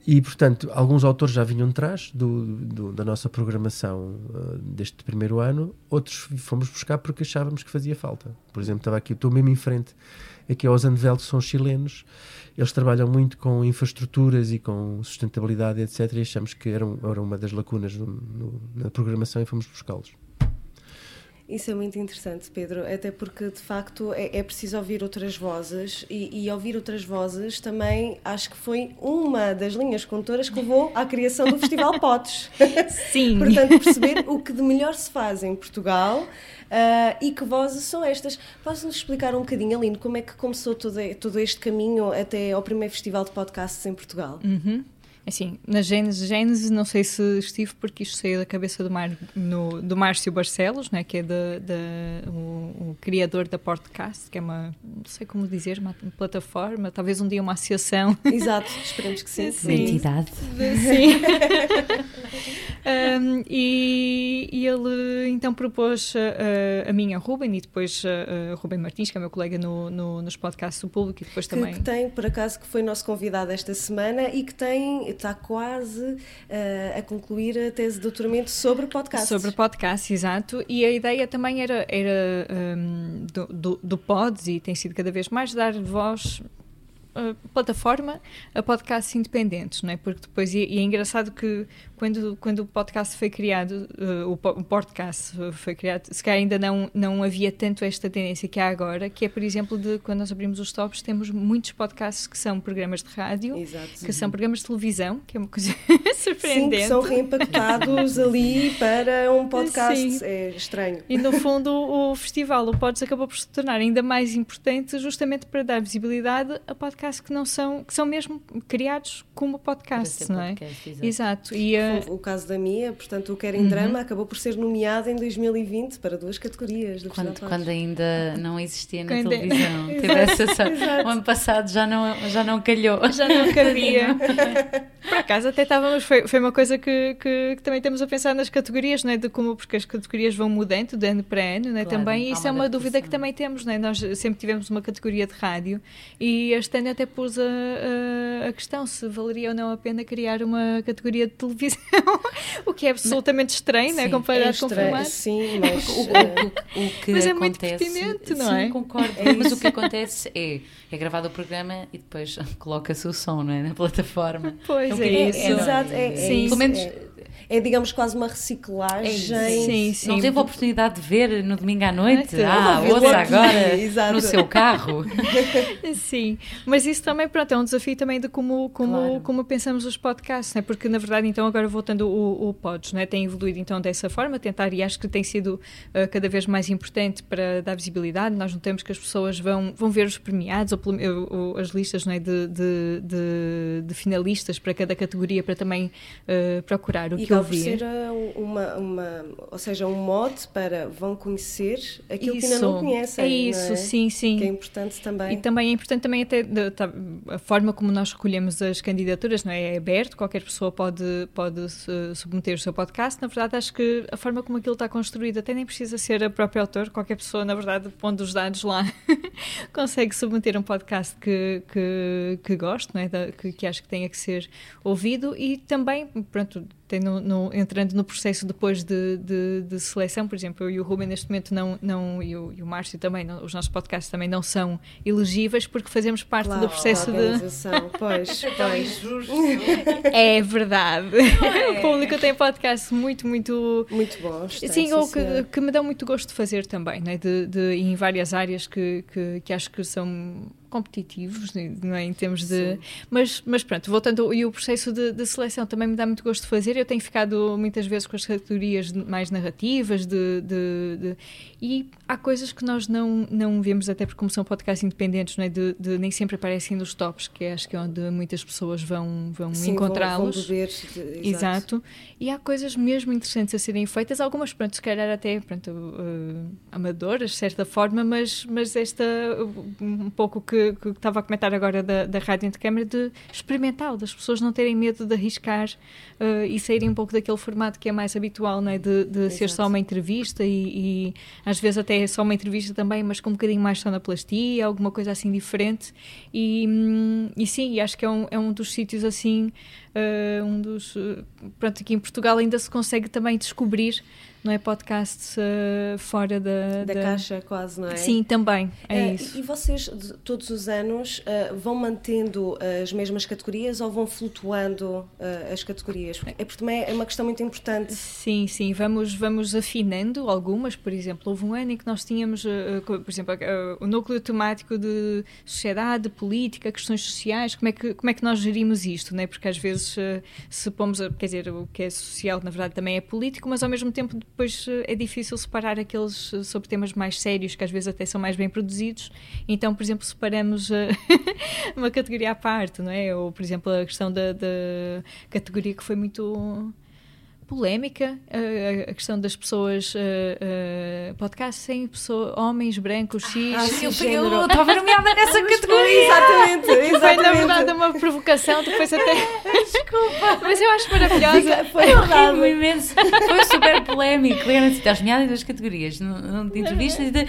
E, portanto, alguns autores já vinham de trás do, do- da nossa programação uh, deste primeiro ano, outros fomos buscar porque achávamos que fazia falta. Por exemplo, estava aqui, estou mesmo em frente aqui aos que são chilenos. Eles trabalham muito com infraestruturas e com sustentabilidade, etc. E achamos que era, um- era uma das lacunas no- no- na programação e fomos buscá-los. Isso é muito interessante, Pedro, até porque de facto é, é preciso ouvir outras vozes e, e ouvir outras vozes também acho que foi uma das linhas condutoras que levou à criação do Festival Potes. Sim. Portanto, perceber o que de melhor se faz em Portugal ah, e que vozes são estas. Podes-nos explicar um bocadinho, Aline, como é que começou todo, todo este caminho até ao primeiro Festival de Podcasts em Portugal? Uhum. Assim, na Gênesis, Gênesis, não sei se estive porque isto saiu da cabeça do, Mar, no, do Márcio Barcelos, né, que é da, da- o, o criador da Podcast, que é uma, não sei como dizer, uma plataforma, talvez um dia uma associação. Exato, esperemos que sim. Sim. Uma entidade. Sim. Um, e, e ele então propôs uh, a mim, a Ruben, e depois uh, a Ruben Martins, que é meu colega no, no- nos podcasts do público, e depois que, também. que tem, por acaso, que foi nosso convidado esta semana e que tem, está quase eh, a concluir a tese de doutoramento sobre podcast. Sobre podcast, exato. E a ideia também era, era um, do, do, do Pods, e tem sido cada vez mais, dar voz, uh, plataforma a podcasts independentes, não é? Porque depois, e, e é engraçado que quando, quando o podcast foi criado, uh, o, po- o podcast foi criado, se calhar ainda não, não havia tanto esta tendência que há agora, que é, por exemplo, de quando nós abrimos os tops, temos muitos podcasts que são programas de rádio, Exato. que são programas de televisão, que é uma coisa Sim, surpreendente. que são reimpactados ali para um podcast. Sim. É estranho. E no fundo o festival, o Pods, acabou por se tornar ainda mais importante justamente para dar visibilidade a podcasts que não são, que são mesmo criados como podcasts, ser não é? podcast, exato. E, uh, O caso da Mia, portanto, o Quer Uhum. em Drama acabou por ser nomeado em 2020 para duas categorias do Quando, quando ainda não existia na Quando- televisão. Teve essa. O ano passado já não, já não calhou. já não cabia. Por acaso até estávamos, foi, foi uma coisa que, que, que também temos a pensar nas categorias, não é? De como, porque as categorias vão mudando de ano para ano, não é? Claro, também, isso é uma dúvida que também temos, não é? Nós sempre tivemos uma categoria de rádio e este ano até pus a, a, a questão se valeria ou não a pena criar uma categoria de televisão, o que é absolutamente estranho, não é? Sim, Comparado É com estranho, formato. sim, mas O, eh, o- o que Mas é muito acontece. pertinente, não sim, é? concordo. É mas o que acontece é, é gravado o programa e depois coloca-se o som não é? na plataforma. Pois o é é, isso. exato, é, é Sim. Pelo menos- é, é, digamos quase uma reciclagem. Sim, sim. Não teve a oportunidade de ver no domingo à noite? Ah, ouça agora exato. no seu carro. Sim, mas isso também pronto, é um desafio também de como, como, Claro. como pensamos os podcasts, né? porque na verdade então agora voltando o, o Pods, né? tem evoluído então dessa forma, tentar e acho que tem sido uh, cada vez mais importante para dar visibilidade, nós notamos que as pessoas vão, vão ver os premiados ou, ou- as listas não é? de, de, de- de finalistas para cada categoria para também uh, procurar o E que ouvir. uh, uma, uma, ou seja, um mote para vão conhecer aquilo que ainda Isso, não conhecem. é isso, é? sim, sim. Que é importante também. E também é importante também até a forma como nós escolhemos as candidaturas, não é? É aberto, qualquer pessoa pode, pode submeter o seu podcast. Na verdade, acho que a forma como aquilo está construído até nem precisa ser a própria autor, qualquer pessoa, na verdade, pondo os dados lá, consegue submeter um podcast que, que, que goste, não é? Que, que acho que tenha que ser ouvido e também, pronto, tem no, no- entrando no processo depois de, de, de seleção, por exemplo, eu e o Ruben neste momento não, não e, o, e o Márcio também, não- os nossos podcasts também não são elegíveis porque fazemos parte Claro, do processo de. organização. Pois, pois. É verdade. o público tem podcasts muito, muito. Muito bons. Sim, ou que, que me dão muito gosto de fazer também, né? de, de, em várias áreas que, que, que acho que são competitivos, não é? Em termos de. Mas, mas pronto, voltando. E o processo de, de, seleção também me dá muito gosto de fazer. Eu tenho ficado muitas vezes com as categorias mais narrativas, de, de, de, e há coisas que nós não, não vemos, até porque, como são podcasts independentes, não é? de, nem sempre aparecem nos tops, que é, acho que é onde muitas pessoas vão, vão encontrá-los. Exato. exato. E há coisas mesmo interessantes a serem feitas, algumas, pronto, se calhar até pronto, uh, amadoras, de certa forma, mas, mas esta, um pouco que, que estava a comentar agora da, da rádio de câmara, de experimental, das pessoas não terem medo de arriscar uh, e saírem um pouco daquele formato que é mais habitual, não é? de, de ser só uma entrevista e, e, às vezes até é só uma entrevista também, mas com um bocadinho mais sonoplastia, alguma coisa assim diferente. E, hum, e sim, acho que é um, é um dos sítios assim uh, um dos. Uh, pronto, aqui em Portugal ainda se consegue também descobrir, não é? Podcasts uh, fora da, da, da, caixa, quase, não é? Sim, também. É isso. E vocês, todos os anos, vão mantendo as mesmas categorias ou vão flutuando as categorias? É porque também é uma questão muito importante. Sim, sim, vamos, vamos afinando algumas. Por exemplo, houve um ano em que nós tínhamos, por exemplo, o núcleo temático de sociedade, política, questões sociais, como é que, como é que nós gerimos isto, não é? Porque às vezes eh, se pomos, quer dizer, o que é social na verdade também é político, mas ao mesmo tempo depois eh, é difícil separar aqueles eh, sobre temas mais sérios, que às vezes até são mais bem produzidos. Então, por exemplo, separamos uma categoria à parte, não é? Ou, por exemplo, a questão da, da categoria que foi muito polémica a, a, questão das pessoas uh, uh, podcast sem pessoa, homens brancos cis ah, eu. Estava nomeada nessa categoria. exatamente, exatamente. foi na verdade uma provocação depois até desculpa. Mas eu acho maravilhosa. Foi horrível imenso. Foi super polémico. Estás nomeada em duas categorias não, de entrevistas e de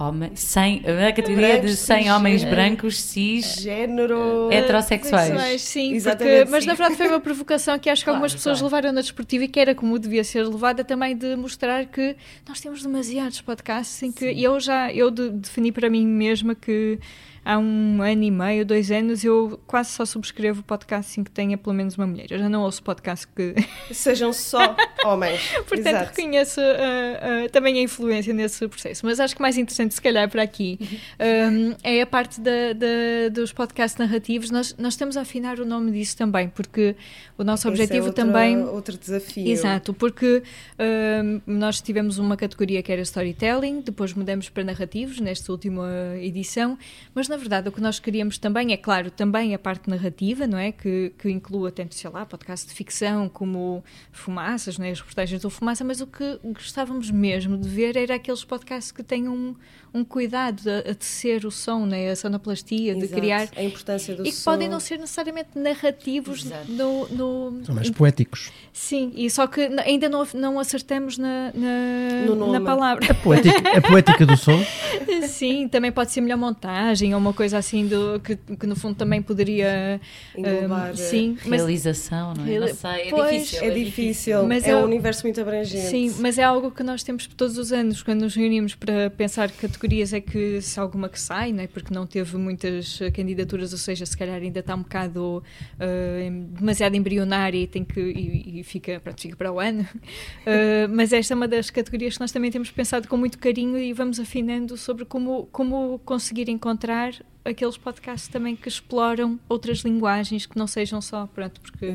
Homem, sem, a categoria brancos, de 100 homens brancos, cis, género, heterossexuais. Sim, porque, mas na verdade foi uma provocação que acho que claro, algumas pessoas claro. levaram na desportiva e que era como devia ser levada também de mostrar que nós temos demasiados podcasts em que eu já eu de, defini para mim mesma que há um ano e meio, dois anos, eu quase só subscrevo podcast assim que tenha pelo menos uma mulher. Eu já não ouço podcast que. Sejam só homens. Portanto, Exato. reconheço uh, uh, também a influência nesse processo. Mas acho que mais interessante, se calhar, para aqui, um, é a parte da, da, dos podcasts narrativos. Nós, nós estamos a afinar o nome disso também, porque o nosso Esse objetivo é outro, também. Outro desafio. Exato, porque um, nós tivemos uma categoria que era storytelling, depois mudamos para narrativos nesta última edição, mas na verdade, o que nós queríamos também é, claro, também a parte narrativa, não é? Que, que inclua tanto, sei lá, podcast de ficção como Fumaças, não é? as reportagens do Fumaça, mas o que gostávamos mesmo de ver era aqueles podcasts que tenham um, um cuidado a, a tecer o som, né? a sonoplastia, Exato. de criar. A importância do E que som. podem não ser necessariamente narrativos no, no, São mais poéticos. Sim, e só que ainda não, não acertamos na, na, na palavra. A poética, a poética do som? Sim, também pode ser melhor montagem ou uma coisa assim do, que, que no fundo também poderia englobar um, sim, realização, mas, não é? Não sei, é pois, difícil. É, difícil, mas é, é um universo muito abrangente. Sim, mas é algo que nós temos todos os anos quando nos reunimos para pensar categorias é que se alguma que sai, é? porque não teve muitas candidaturas, ou seja, se calhar ainda está um bocado uh, demasiado embrionária e tem que e, e, fica, pronto, fica para o ano. Uh, mas esta é uma das categorias que nós também temos pensado com muito carinho e vamos afinando sobre como, como conseguir encontrar aqueles podcasts também que exploram outras linguagens que não sejam só, pronto, porque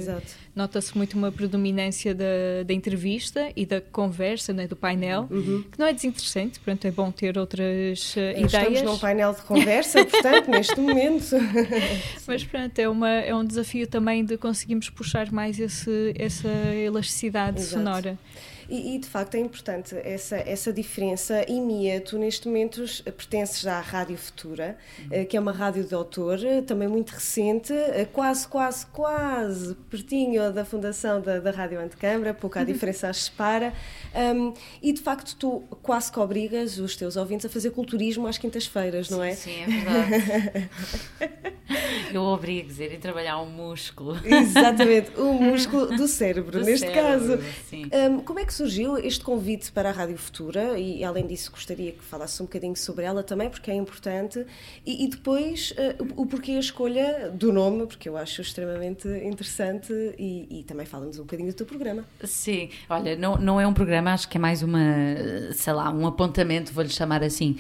nota-se muito uma predominância da, da entrevista e da conversa, né, do painel, uhum. que não é desinteressante, pronto, é bom ter outras uh, ideias. Estamos num painel de conversa, portanto, neste momento. Mas pronto, é, uma, é um desafio também de conseguirmos puxar mais esse, essa elasticidade Exato. sonora. E, e, de facto é importante essa, essa diferença. E Mia, tu neste momento pertences à Rádio Futura, uhum. que é uma rádio de autor, também muito recente, eh, quase, quase, quase pertinho da fundação da, da Rádio Antecâmara, pouca a diferença as separa. Um, e de facto tu quase que obrigas os teus ouvintes a fazer culturismo às quintas-feiras, não é? Sim, é verdade. Eu obrigo, dizer, e trabalhar um músculo. Exatamente, o músculo do cérebro, do neste cérebro, caso. Sim. Um, como é que surgiu este convite para a Rádio Futura? E além disso, gostaria que falasse um bocadinho sobre ela também, porque é importante. E, e depois, uh, o, porquê a escolha do nome, porque eu acho extremamente interessante. E, e também fala-nos um bocadinho do teu programa. Sim, olha, não, não é um programa, acho que é mais uma, sei lá, um apontamento, vou-lhe chamar assim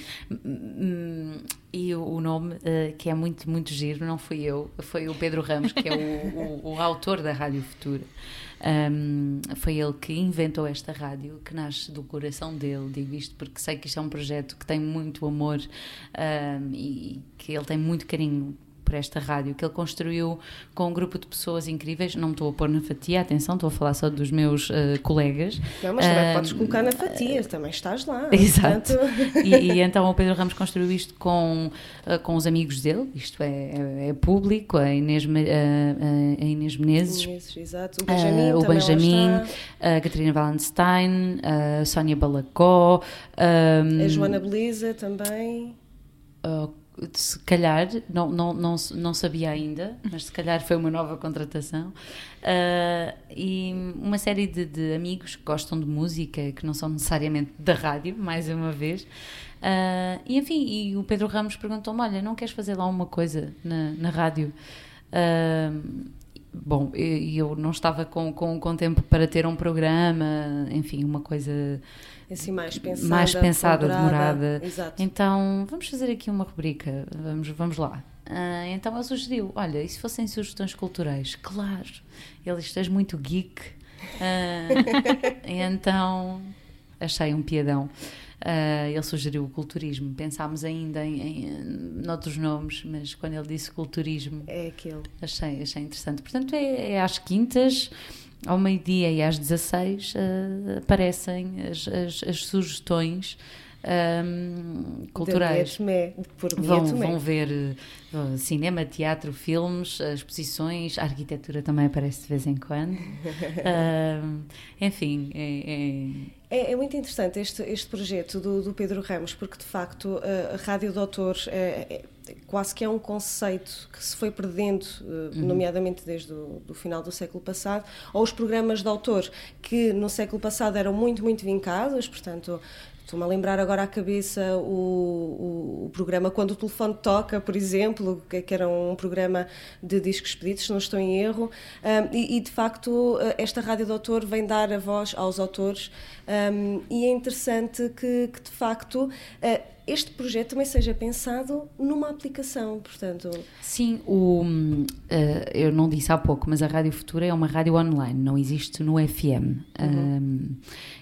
E o, nome, uh, que é muito, muito giro, não fui eu, foi o Pedro Ramos, que é o, o, o autor da Rádio Futura. Um, foi ele que inventou esta rádio, que nasce do coração dele. Digo isto porque sei que isto é um projeto que tem muito amor um, e que ele tem muito carinho por esta rádio que ele construiu com um grupo de pessoas incríveis. Não me estou a pôr na fatia, atenção, estou a falar só dos meus uh, colegas. Não, mas também uh, podes colocar na fatia, também estás lá. Exato. Portanto... E, e, então o Pedro Ramos construiu isto com, uh, com os amigos dele, isto é, é, é público, a Inês, a Inês Menezes, Inês, exato. o Benjamin, o Benjamin a Catarina Wallenstein, a Sónia Balacó, a Joana Belisa também. Uh, se calhar, não, não, não, não sabia ainda, mas se calhar foi uma nova contratação. Uh, e uma série de, de, amigos que gostam de música, que não são necessariamente da rádio, mais uma vez. Uh, e enfim, e o Pedro Ramos perguntou-me: Olha, não queres fazer lá uma coisa na, na rádio? Uh, bom, eu, eu não estava com, com, com tempo para ter um programa, enfim, uma coisa assim mais pensada, mais pensada demorada. Exato. Então, vamos fazer aqui uma rubrica, vamos, vamos lá. Uh, então ele sugeriu: olha, e se fossem sugestões culturais? Claro, ele estás muito geek. Uh, então achei um piadão. Uh, ele sugeriu o culturismo. Pensámos ainda em, em, noutros nomes, mas quando ele disse culturismo, é aquele. Achei, achei interessante. Portanto, é, é às quintas ao meio-dia e às 16 uh, aparecem as, as, as sugestões um, culturais. Vão, vão ver uh, cinema, teatro, filmes, exposições, a arquitetura também aparece de vez em quando. uh, enfim, é, é... É, é, muito interessante este, este projeto do, do Pedro Ramos, porque de facto a Rádio Doutor é, quase que é um conceito que se foi perdendo, uhum. nomeadamente desde o do final do século passado, ou os programas de autor que no século passado eram muito, muito vincados, portanto Estou-me a lembrar agora à cabeça o, o, o, programa Quando o Telefone Toca, por exemplo, que, que, era um programa de discos pedidos, se não estou em erro, um, e, e, de facto esta Rádio do Autor vem dar a voz aos autores um, e é interessante que, que de facto uh, este projeto também seja pensado numa aplicação, portanto... Sim, o, uh, eu não disse há pouco, mas a Rádio Futura é uma rádio online, não existe no FM. Uhum. Um,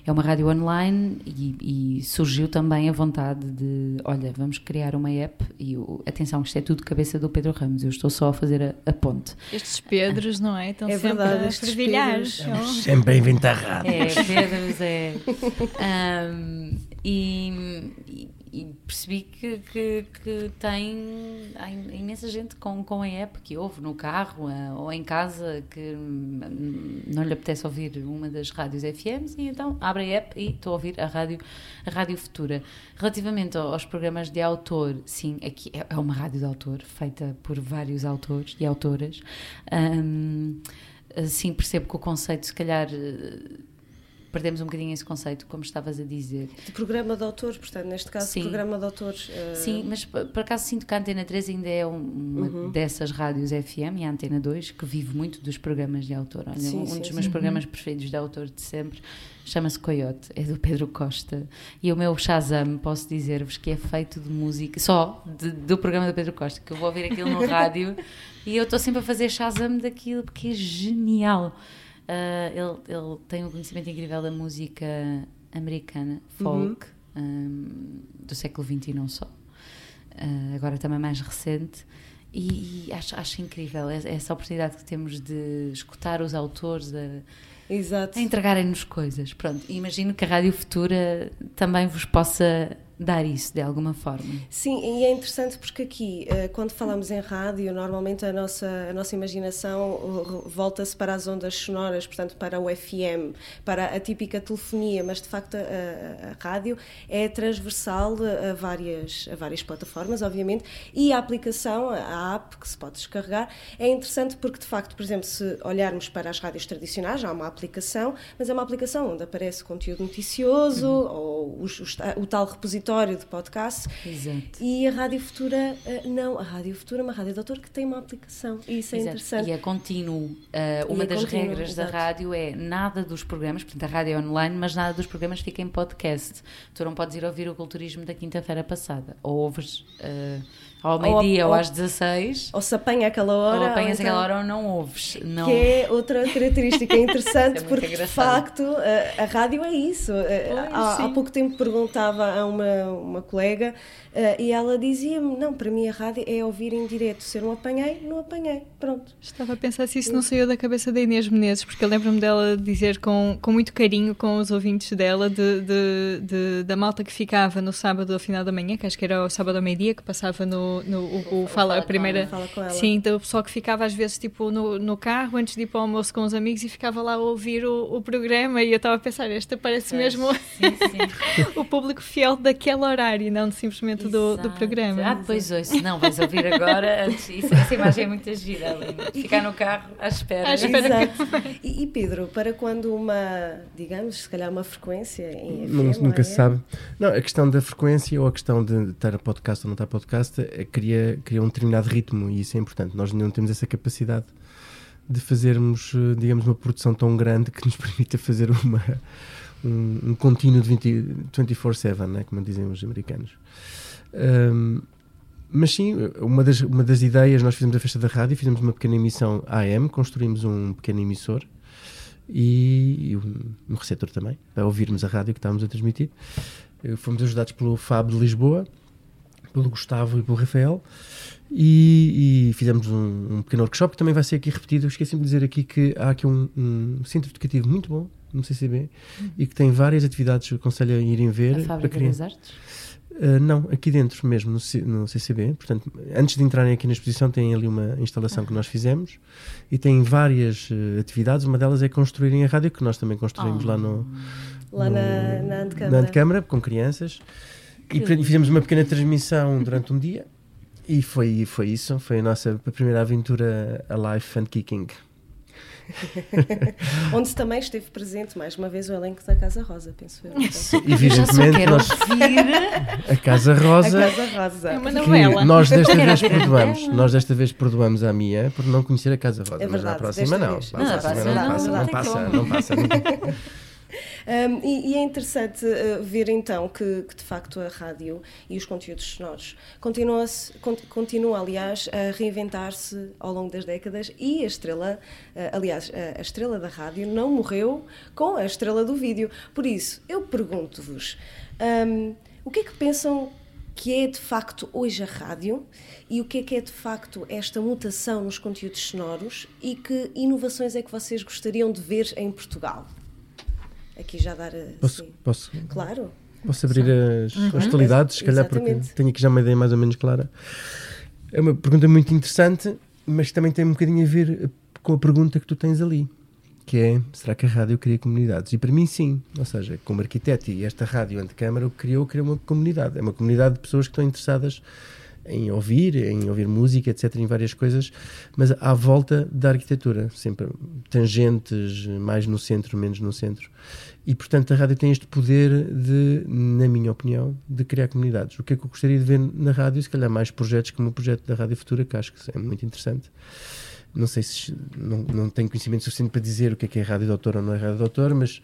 é uma rádio online e, e, surgiu também a vontade de, olha, vamos criar uma app e, atenção, isto é tudo cabeça do Pedro Ramos, eu estou só a fazer a, a ponte. Estes Pedros, não é? Estão é sempre verdade, a fervilhar. Sempre a inventar rádio. É, Pedros é... Um, e e percebi que, que, que, tem há imensa gente com, com a app que ouve no carro eh, ou em casa que não lhe apetece ouvir uma das rádios FMs e então abre a app e estou a ouvir a rádio, a rádio Futura. Relativamente aos programas de autor, sim, aqui é, é uma rádio de autor feita por vários autores e autoras. Um, sim, percebo que o conceito se calhar perdemos um bocadinho esse conceito, como estavas a dizer. De programa de autores, portanto, neste caso, Sim. programa de autores. Uh... Sim, mas por acaso sinto que a Antena 3 ainda é uma uhum. dessas rádios FM e a Antena 2 que vive muito dos programas de autor. Olha, sim, um sim, dos sim. meus programas preferidos de autor de sempre chama-se Coyote, é do Pedro Costa. E o meu Shazam, posso dizer-vos que é feito de música, só de, do programa do Pedro Costa, que eu vou ouvir aquilo no rádio e eu estou sempre a fazer Shazam daquilo porque é genial. Uh, ele, ele tem um conhecimento incrível da música americana, folk, uhum. um, do século XX e não só. Uh, agora também mais recente. E, e acho, acho incrível essa oportunidade que temos de escutar os autores, a, a entregarem-nos coisas. Pronto, imagino que a Rádio Futura também vos possa dar isso de alguma forma. Sim, e é interessante porque aqui, eh, quando falamos em rádio, normalmente a nossa, a nossa imaginação volta-se para as ondas sonoras, portanto, para o FM, para a típica telefonia, mas de facto a, a, a rádio é transversal a várias, a várias plataformas, obviamente, e a aplicação, a app que se pode descarregar, é interessante porque, de facto, por exemplo, se olharmos para as rádios tradicionais, há uma aplicação, mas é uma aplicação onde aparece conteúdo noticioso uhum. ou os, os, o tal repositório repositório de podcast. Exato. E a Rádio Futura, eh, não. A Rádio Futura é uma rádio de autor que tem uma aplicação. E isso é Exato. interessante. E é contínuo. Uh, E uma é das contínuo, regras exato. da rádio é nada dos programas, portanto a rádio é online, mas nada dos programas fica em podcast. Tu não podes ir ouvir o culturismo da quinta-feira passada. Ou ouves uh, ao meio-dia ou, ou- às 16, Ou se apanha aquela hora. ou apanhas então- aquela hora ou não ouves. Não. Que é outra característica interessante, é porque de engraçado. facto a, a rádio é isso. Eh, há, há sim. pouco tempo perguntava a uma, uma colega eh, e ela dizia-me: Não, para mim a rádio é ouvir em direto. Se eu não apanhei, não apanhei. Pronto. Estava a pensar se isso não saiu da cabeça da Inês Menezes, porque eu lembro-me dela dizer com, com muito carinho com os ouvintes dela de, de- de- da malta que ficava no sábado ao final da manhã, que acho que era o sábado ao meio-dia, que passava no, no o, o fala, a primeira. ela. Fala com ela. Sim, então o pessoal que ficava às vezes tipo no, no carro antes de ir para o almoço com os amigos e ficava lá a ouvir o, o programa e eu estava a pensar, esta parece mesmo Sim, sim. o público fiel daquele horário, não simplesmente do, do Exato. programa. Ah, depois ouço. Não, vais ouvir agora. antes. Isso, essa imagem é muito gira. ali. Ficar no carro à espera. À espera. Exato. E, e, Pedro, para quando uma, digamos, se calhar uma frequência em FM, Não- nunca é? se sabe. Não, a questão da frequência ou a questão de estar a podcast ou não estar a podcast é, cria, cria um determinado ritmo e isso é importante. Nós ainda não temos essa capacidade de fazermos, eh, digamos, uma produção tão grande que nos permita fazer uma, um, um contínuo de 20 24-7, né, como dizem os americanos. Ahm, mas sim, uma das, uma das ideias, nós fizemos a festa da rádio, fizemos uma pequena emissão AM, construímos um pequeno emissor e, e um, um receptor também, para ouvirmos a rádio que estávamos a transmitir. Eh, Fomos ajudados pelo Fab de Lisboa, pelo Gustavo e pelo Rafael, e, e fizemos um, um pequeno workshop que também vai ser aqui repetido. Eu esqueci-me de dizer aqui que há aqui um, um centro educativo muito bom no CCB e que tem várias atividades que aconselho a irem ver. A para Fábrica crianças. das Artes? Uh, não, aqui dentro mesmo, no, C- no CCB. Portanto, antes de entrarem aqui na exposição, tem ali uma instalação que nós fizemos e tem várias uh, atividades. Uma delas é construírem a rádio, que nós também construímos lá no, Lá na, na antecâmara. na antecâmara, com crianças. E portanto, fizemos uma pequena transmissão durante um dia. E foi, foi isso. Foi a nossa primeira aventura a live and kicking. Onde também esteve presente, mais uma vez, o elenco da Casa Rosa, penso eu. Evidentemente, nós, a Casa A Rosa. Casa Rosa. É uma que novela. nós desta vez a perdoamos. Nós desta vez perdoamos a Mia por não conhecer a Casa Rosa. É mas na verdade, próxima não. vez. Não, na próxima próxima não não, passa, não passa, não passa. Um, e, e é interessante uh, ver então que, que, de facto a rádio e os conteúdos sonoros continua-se- con- continua, aliás, a reinventar-se ao longo das décadas e a estrela, uh, aliás, a estrela da rádio não morreu com a estrela do vídeo. Por isso, eu pergunto-vos, um, o que é que pensam que é de facto hoje a rádio e o que é que é de facto esta mutação nos conteúdos sonoros e que inovações é que vocês gostariam de ver em Portugal? Aqui já dar assim. Posso, posso, Claro. posso abrir as, as atualidades, se calhar, porque Exatamente. tenho aqui já uma ideia mais ou menos clara. É uma pergunta muito interessante, mas também tem um bocadinho a ver com a pergunta que tu tens ali, que é, será que a rádio cria comunidades? E para mim, sim. Ou seja, como arquiteto e esta rádio antecâmara, o que criou, criou uma comunidade. É uma comunidade de pessoas que estão interessadas em ouvir, em ouvir música, etc., em várias coisas, mas à volta da arquitetura, sempre tangentes, mais no centro, menos no centro. E, portanto, a rádio tem este poder de, na minha opinião, de criar comunidades. O que é que eu gostaria de ver na rádio? Se calhar mais projetos como o projeto da Rádio Futura, que acho que é muito interessante. Não sei se não, não tenho conhecimento suficiente para dizer o que é que é rádio de autor ou não é rádio de autor, mas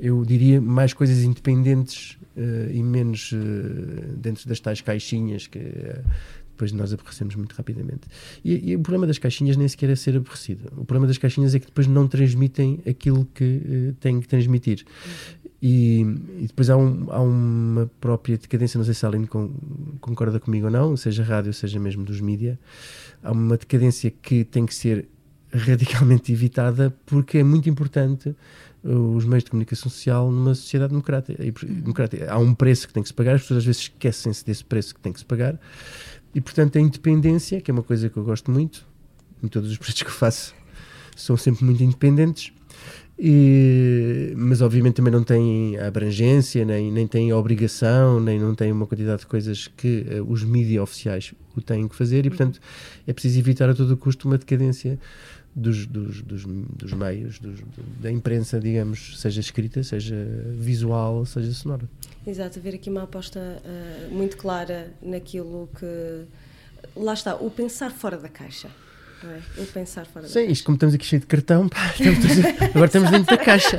eu diria mais coisas independentes eh, e menos eh, dentro das tais caixinhas que eh, depois nós aborrecemos muito rapidamente. E, e o problema das caixinhas nem sequer é ser aborrecido. O problema das caixinhas é que depois não transmitem aquilo que eh, têm que transmitir. E, e depois há, um- há uma própria decadência, não sei se a Aline con- concorda comigo ou não, seja rádio, seja mesmo dos mídia, há uma decadência que tem que ser radicalmente evitada porque é muito importante uh, os meios de comunicação social numa sociedade democrática. Por- democrática. Há um preço que tem que se pagar, as pessoas às vezes esquecem-se desse preço que tem que se pagar, e portanto a independência, que é uma coisa que eu gosto muito, em todos os projetos que eu faço, são sempre muito independentes. E- mas obviamente também não têm a abrangência, nem, nem têm a obrigação, nem não têm uma quantidade de coisas que eh, os mídias oficiais o têm que fazer, e portanto é preciso evitar a todo custo uma decadência dos, dos, dos, dos meios, dos- da imprensa, digamos, seja escrita, seja visual, seja sonora. Exato, haver aqui uma aposta ah, muito clara naquilo que. Lá está, o pensar fora da caixa. É? O pensar fora da Sim, caixa. isto como estamos aqui cheio de cartão, pá, estamos todos- agora estamos dentro da caixa.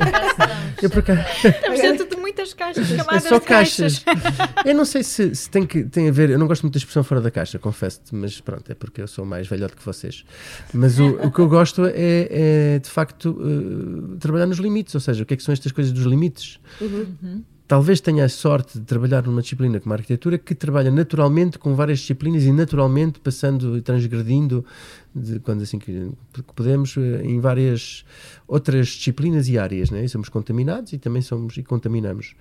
Eu por acaso- Estamos dentro de muitas caixas, É só de caixas. caixas. Eu não sei se, se tem, que, tem a ver. Eu não gosto muito da expressão fora da caixa, confesso-te, mas pronto, é porque eu sou mais velhote que vocês. Mas o, o que eu gosto é, é, de facto, eh, trabalhar nos limites. Ou seja, o que é que são estas coisas dos limites? Talvez tenha a sorte de trabalhar numa disciplina como a arquitetura que trabalha naturalmente com várias disciplinas e naturalmente passando e transgredindo, de, quando assim que, podemos, eh, em várias outras disciplinas e áreas. Né? E somos contaminados e também somos e contaminamos.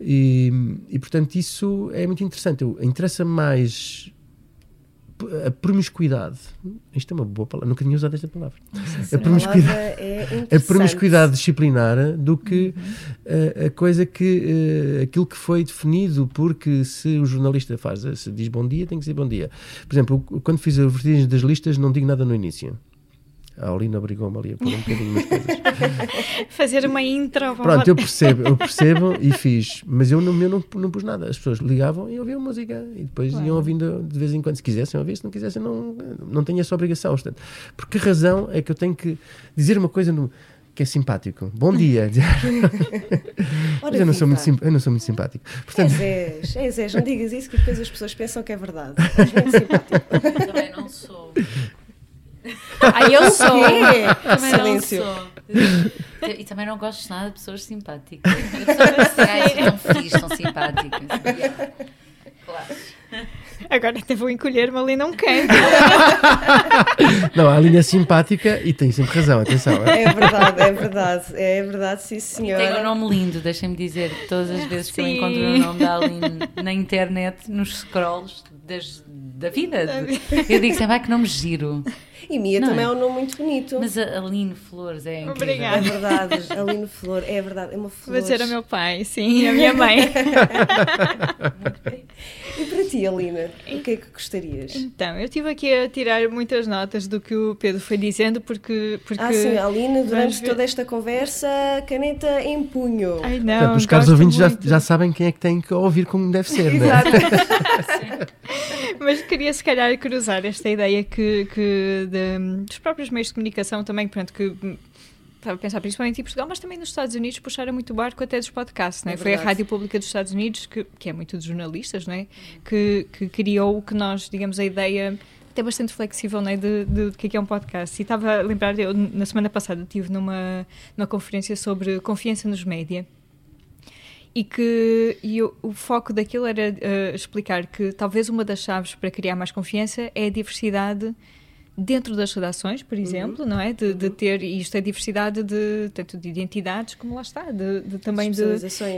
E, e, portanto isso é muito interessante. Interessa mais a promiscuidade. Isto é uma boa palavra, nunca tinha usado esta palavra. A promiscuidade palavra é a promiscuidade disciplinar do que uh, a coisa que uh, aquilo que foi definido porque se o jornalista faz se diz bom dia tem que dizer bom dia. Por exemplo quando fiz a vertigem das listas não digo nada no início a Aulina obrigou-me ali a pôr um bocadinho umas coisas Fazer uma intro. Pronto, eu percebo, eu percebo e fiz, mas eu no meu não, não pus nada. As pessoas ligavam e ouviam música e depois iam ouvindo de vez em quando, se quisessem ouvir, se não quisessem, não, não tenho essa obrigação. Portanto, por que razão é que eu tenho que dizer uma coisa no- que é simpático? Bom dia. Ora mas eu não, sou muito, eu não sou muito simpático. Portanto, És, és, és, és, não digas isso que depois as pessoas pensam que é verdade. És muito simpático. Também não sou. Ah, eu sou. Também silêncio. não sou. E também não gosto nada de pessoas simpáticas. As pessoas legais são felizes, são simpáticas. Claro. Agora até vou encolher-me ali num canto. não, a linha é simpática e tem sempre razão, atenção. é? É verdade, é verdade. É verdade, sim, senhora. Tem um nome lindo, deixem-me dizer, todas as vezes que eu Sim. encontro o nome da Aline na internet, nos scrolls das, da vida, eu digo sempre, vai que nome giro. E Mia Não também é? é um nome muito bonito. Mas a Aline Flores é incrível. É Obrigada. verdade, Aline Flor, é verdade, é uma flor. Vou dizer ao meu pai, sim, a minha mãe. E para ti, Alina, o que é que gostarias? Então, eu estive aqui a tirar muitas notas do que o Pedro foi dizendo, porque. porque Ah, sim, Alina, Vamos durante ver. toda esta conversa, caneta em punho. Ai, não. Portanto, os caros ouvintes já, já sabem quem é que tem que ouvir como deve ser, né? Exato. Mas queria se calhar cruzar esta ideia que, que de- dos próprios meios de comunicação também, pronto, que hum, estava a pensar principalmente em Portugal, mas também nos Estados Unidos puxaram muito o barco até dos podcasts, não é? É Foi a. Rádio Pública dos Estados Unidos, que, que é muito de jornalistas, não é? Que, que criou o que nós, digamos, a ideia até bastante flexível, não é? De, de, que é que é um podcast. E estava a lembrar, eu na semana passada estive numa, numa conferência sobre confiança nos média e que e o, o foco daquilo era eh, explicar que talvez uma das chaves para criar mais confiança é a diversidade dentro das redações, por exemplo, não é? De, de ter, e isto é diversidade de, tanto de identidades como lá está, de, de também de.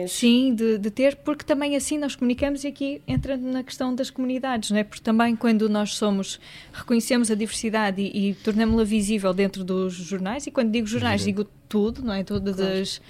Sim, de, de ter, porque também assim nós comunicamos e aqui entra na questão das comunidades, não é? Porque também quando nós somos, reconhecemos a diversidade e, e tornamos-la visível dentro dos jornais, e quando digo jornais digo tudo, não é? Todas as...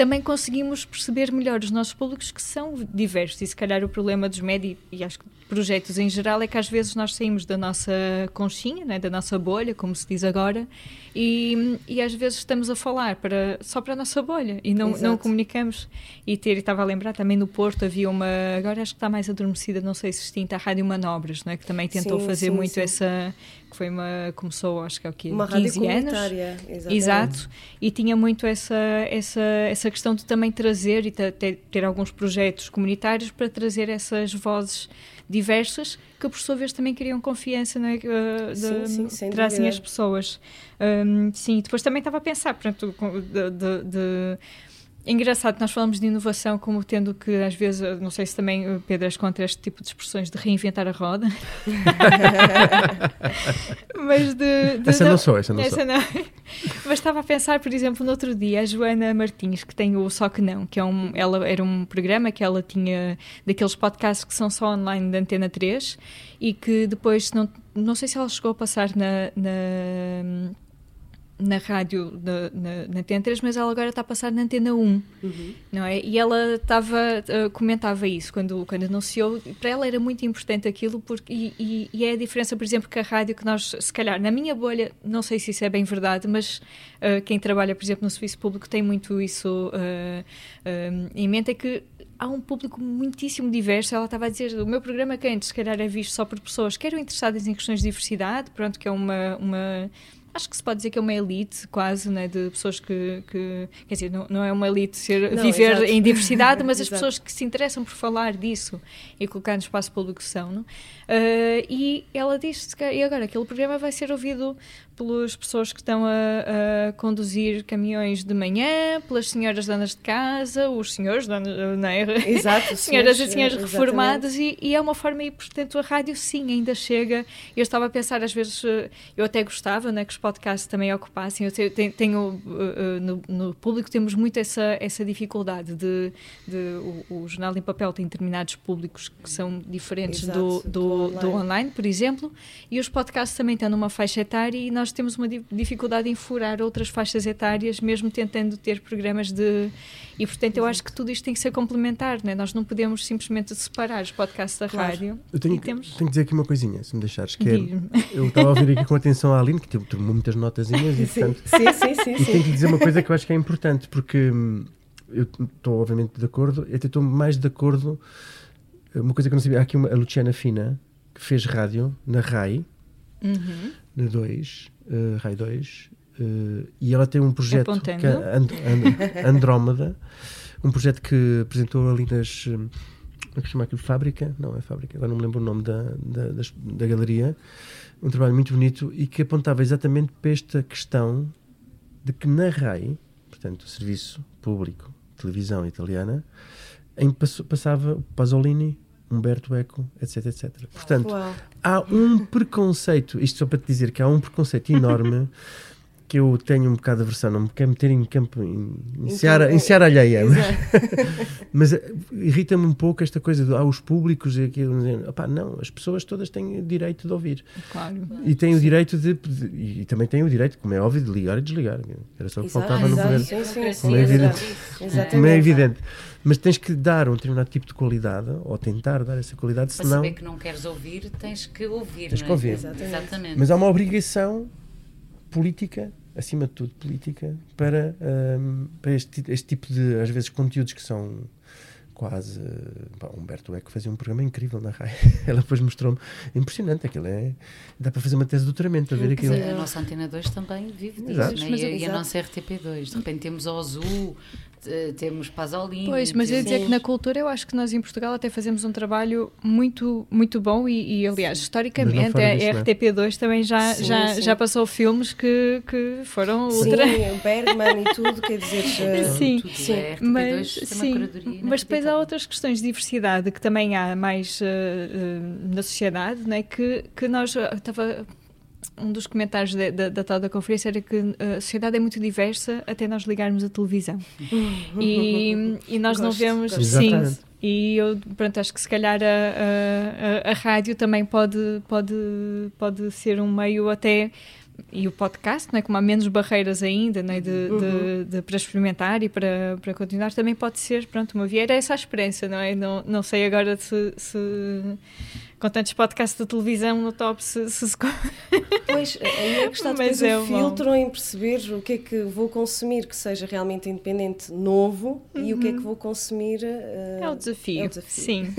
Também conseguimos perceber melhor os nossos públicos que são diversos e se calhar o problema dos médios e acho que projetos em geral é que às vezes nós saímos da nossa conchinha, né, da nossa bolha, como se diz agora, e, e às vezes estamos a falar para, só para a nossa bolha e não, não comunicamos. E ter, estava a lembrar também no Porto havia uma, agora acho que está mais adormecida, não sei se extinta, a Rádio Manobras, não é? que também tentou Sim, fazer sim, muito sim. essa, que foi uma, começou acho que é o quê? Uma rádio 15 anos. comunitária. Exatamente. Exato, e tinha muito essa, essa, essa questão de também trazer e ter, ter, alguns projetos comunitários para trazer essas vozes diversas que por sua vez também criam confiança né, uh, Sim, de- sim, sem trazem as pessoas. Um, sim, depois também estava a pensar, pronto, com- de, de- Engraçado, nós falamos de inovação como tendo que, às vezes, eu não sei se também, uh, Pedro, és contra este tipo de expressões de reinventar a roda. Mas de, de- Essa de- não sou, essa não sou. essa não. Mas estava a pensar, por exemplo, no outro dia, a Joana Martins, que tem o Só Que Não, que é um, ela era um programa que ela tinha daqueles podcasts que são só online da Antena 3 e que depois, não, não sei se ela chegou a passar na, na, na rádio na, na, na Antena 3, mas ela agora está a passar na Antena 1, não é? E ela estava, uh, comentava isso quando, quando anunciou, para ela era muito importante aquilo, porque, e, e, e é a diferença, por exemplo, que a rádio que nós, se calhar, na minha bolha, não sei se isso é bem verdade, mas uh, quem trabalha, por exemplo, no serviço público tem muito isso uh, em mente, é que há um público muitíssimo diverso. Ela estava a dizer, o meu programa que antes, se calhar, é visto só por pessoas que eram interessadas em questões de diversidade, pronto, que é uma, uma acho que se pode dizer que é uma elite quase, né, de pessoas que, que quer dizer, não, não é uma elite ser, Não, viver exato. em diversidade, mas as pessoas que se interessam por falar disso e colocar no espaço público são, não? Ah, e ela disse que e agora aquele programa vai ser ouvido pelas pessoas que estão a, a conduzir caminhões de manhã, pelas senhoras donas de casa, os senhores donas, não é? Exato, senhoras e senhores, senhores exatamente. reformadas e, e é uma forma e portanto a rádio sim ainda chega eu estava a pensar às vezes eu até gostava né, que os podcasts também ocupassem eu te- tenho, tenho, eh, eh, no, no público temos muito essa, essa dificuldade de, de o, o jornal em papel tem determinados públicos que são diferentes do, Exato, do, do do online. online por exemplo e os podcasts também estão numa faixa etária e nós temos uma di- dificuldade em furar outras faixas etárias mesmo tentando ter programas de e portanto eu acho que tudo isto tem que ser complementar né? nós não podemos simplesmente separar os podcasts da Claro. rádio Eu tenho, e que- temos tenho que dizer aqui uma coisinha, se me deixares, que é, eu estava a ouvir aqui com atenção a Aline, que tem- tomou muitas notazinhas e, Sim, portanto, sim, sim, sim. E sim. tenho que dizer uma coisa que eu acho que é importante, porque hum, eu estou obviamente de acordo, até estou mais de acordo. Uma coisa que eu não sabia, há aqui uma, a Luciana Fina, que fez rádio na RAI, Uhum. na 2, eh, RAI 2, eh, e ela tem um projeto Apontando. que é And, And- Andrómeda, um projeto que apresentou ali nas. hum, Como é que se chama aquilo? Fábrica? Não, é Fábrica, agora não me lembro o nome da, da, das- da galeria. Um trabalho muito bonito e que apontava exatamente para esta questão de que na RAI, portanto, o Serviço Público de Televisão Italiana, em passava Pasolini, Humberto Eco, etc, etc. Portanto, Uau. há um preconceito, isto só para te dizer que há um preconceito enorme que eu tenho um bocado de aversão, não me quero meter em campo, em, em, seara, em seara alheia, mas, mas eh, irrita-me um pouco esta coisa de ah, os públicos e aquilo, opá, não, as pessoas todas têm o direito de ouvir claro e têm o direito de, de- e também têm o direito, como é óbvio, de ligar e desligar, era só o que Exato, faltava no poder. sim, sim, Como é sim, evidente. Como é evidente. Mas tens que dar um determinado tipo de qualidade, ou tentar dar essa qualidade, Para senão. saber que não queres ouvir, tens que ouvir. Tens não que é? ouvir. Exatamente. Exatamente. Mas há uma obrigação política, acima de tudo política, para, hum, para este, este tipo de, às vezes, conteúdos que são quase. Pá, Humberto Eco fazia um programa incrível na RAI. Ela depois mostrou-me. Impressionante, aquilo é. Dá para fazer uma tese de doutoramento a ver aquilo. Mas a nossa Antena 2 também vive disso, né? E, a- e a nossa RTP2. De repente temos a Ozu, te- temos Pasolini. Pois, mas eu ia dizer que na cultura eu acho que nós em Portugal até fazemos um trabalho muito, muito bom e, e, aliás, historicamente a disso, é? RTP2 também já, Sim, já, sim. já passou filmes que, que foram Sim, outra. o Bergman e tudo, quer dizer. eh, Sim. Tudo, Sim. A RTP2 Mas, uma sim, mas depois há outras questões de diversidade que também há mais eh, eh, na sociedade, né? que, que nós eh, estava um dos comentários da, da, da tal da conferência era que eh, a sociedade é muito diversa até nós ligarmos a televisão e, e nós não Gosto, vemos gosto. sim Exatamente. e eu pronto acho que se calhar a, a, a, a rádio também pode pode pode ser um meio até e o podcast, não é? como há menos barreiras ainda não é? de, de, de- para experimentar e para, para continuar, também pode ser pronto, uma via. Era essa a esperança, não é? Não, não sei agora se, se com tantos podcasts da televisão no top se, se, se Pois, aí é que está depois é o bom. filtro em perceber o que é que vou consumir que seja realmente independente, novo, e o que é que vou consumir. eh, É o desafio. é o desafio. Sim.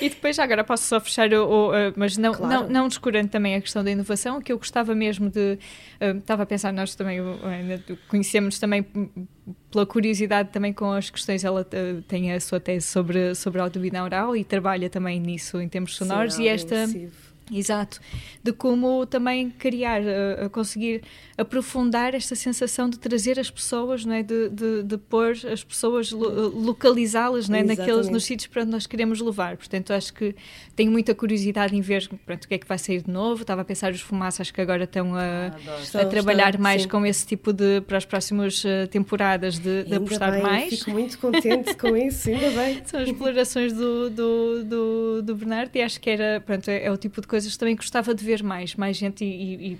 E depois, agora posso só fechar, o, o, uh, mas não, Claro. não, não descurando também a questão da inovação, que eu gostava mesmo de. uh, estava a pensar, nós também uh, conhecemos também pela curiosidade também com as questões. Ela uh, tem a sua tese sobre, sobre audio binaural e trabalha também nisso em termos sonoros. Sim, e algo esta. imersivo. Exato, de como também criar, a conseguir aprofundar esta sensação de trazer as pessoas, não é? de, de, de pôr as pessoas, lo- localizá-las não é? naqueles, nos sítios para onde nós queremos levar. Portanto, acho que tenho muita curiosidade em ver pronto, o que é que vai sair de novo. Estava a pensar os fumaças que agora estão a, Adoro. Estão- a trabalhar estão, mais sim. com esse tipo de, para as próximas eh, temporadas, de, de apostar bem, mais. Fico muito contente com isso, ainda bem. São as explorações do, do, do, do Bernardo e acho que era, pronto, é, é o tipo de coisa coisas também gostava de ver mais, mais gente e, e,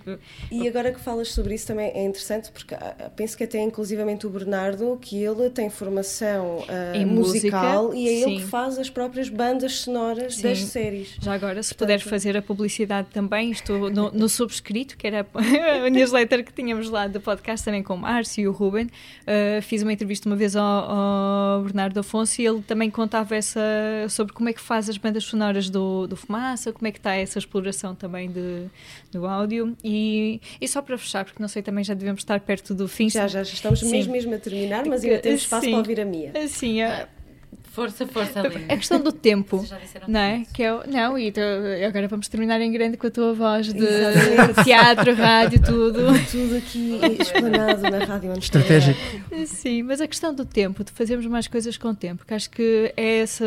e... e agora que falas sobre isso também é interessante, porque ah, penso que até inclusivamente o Bernardo, que ele tem formação uh, musical música, e é sim. ele que faz as próprias bandas sonoras sim. das séries. Já agora, se Portanto, puder fazer a publicidade também, estou no, no subscrito, que era a newsletter que tínhamos lá do podcast também com o Márcio e o Ruben, uh, fiz uma entrevista uma vez ao, ao, Bernardo Afonso e ele também contava essa, sobre como é que faz as bandas sonoras do, do Fumaça, como é que está essa exploração também de, do áudio e, e só para fechar, porque não sei, também já devemos estar perto do fim. Já, já, estamos sim. mesmo, mesmo a terminar, mas ainda temos espaço sim. para ouvir a Mia. Sim, a, Força, força, Aline. A questão do tempo, não é? Que é não, e tu, agora vamos terminar em grande com a tua voz de teatro, rádio, tudo. Tudo aqui explanado na rádio. Estratégico. Sim, mas a questão do tempo, de fazermos mais coisas com o tempo, que acho que é essa...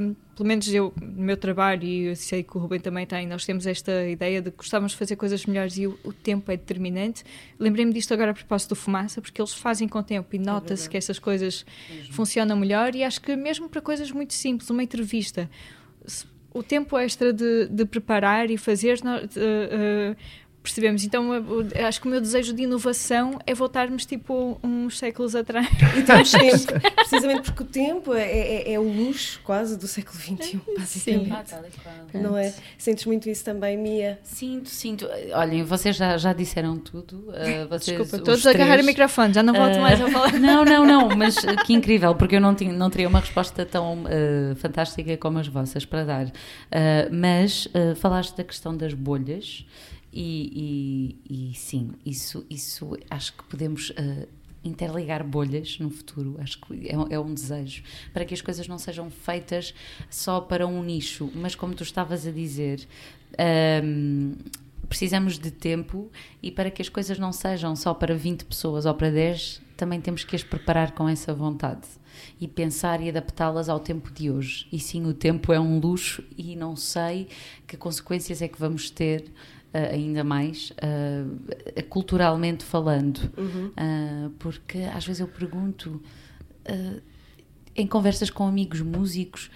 Um, pelo menos eu, no meu trabalho, e eu sei que o Rubem também tem, nós temos esta ideia de que gostávamos de fazer coisas melhores e o, o tempo é determinante. Lembrei-me disto agora a propósito do Fumaça, porque eles fazem com o tempo e é nota-se é que essas coisas mesmo. funcionam melhor e acho que mesmo para coisas muito simples, uma entrevista, o tempo extra de, de preparar e fazer... Uh, uh, percebemos. Então, acho que o meu desejo de inovação é voltarmos tipo uns séculos atrás. E temos tempo, precisamente porque o tempo é, é, é, o luxo quase do século XXI, basicamente. Sim. Não é? Sentes muito isso também, Mia? Sinto, sinto. Olhem, vocês já, já disseram tudo. Uh, vocês, Desculpa, todos a agarrar o microfone, já não volto uh, mais a falar. Não, não, não, mas que incrível, porque eu não, tinha, não teria uma resposta tão uh, fantástica como as vossas para dar. mas falaste da questão das bolhas. E, e, e, sim, isso, isso acho que podemos uh, interligar bolhas no futuro. Acho que é, é, um desejo para que as coisas não sejam feitas só para um nicho, mas como tu estavas a dizer. Um, ehm, precisamos de tempo e para que as coisas não sejam só para 20 pessoas ou para 10, também temos que as preparar com essa vontade e pensar e adaptá-las ao tempo de hoje. E sim, o tempo é um luxo e não sei que consequências é que vamos ter uh, ainda mais, uh, culturalmente falando. Uhum. Uh, porque às vezes eu pergunto, em conversas com amigos músicos,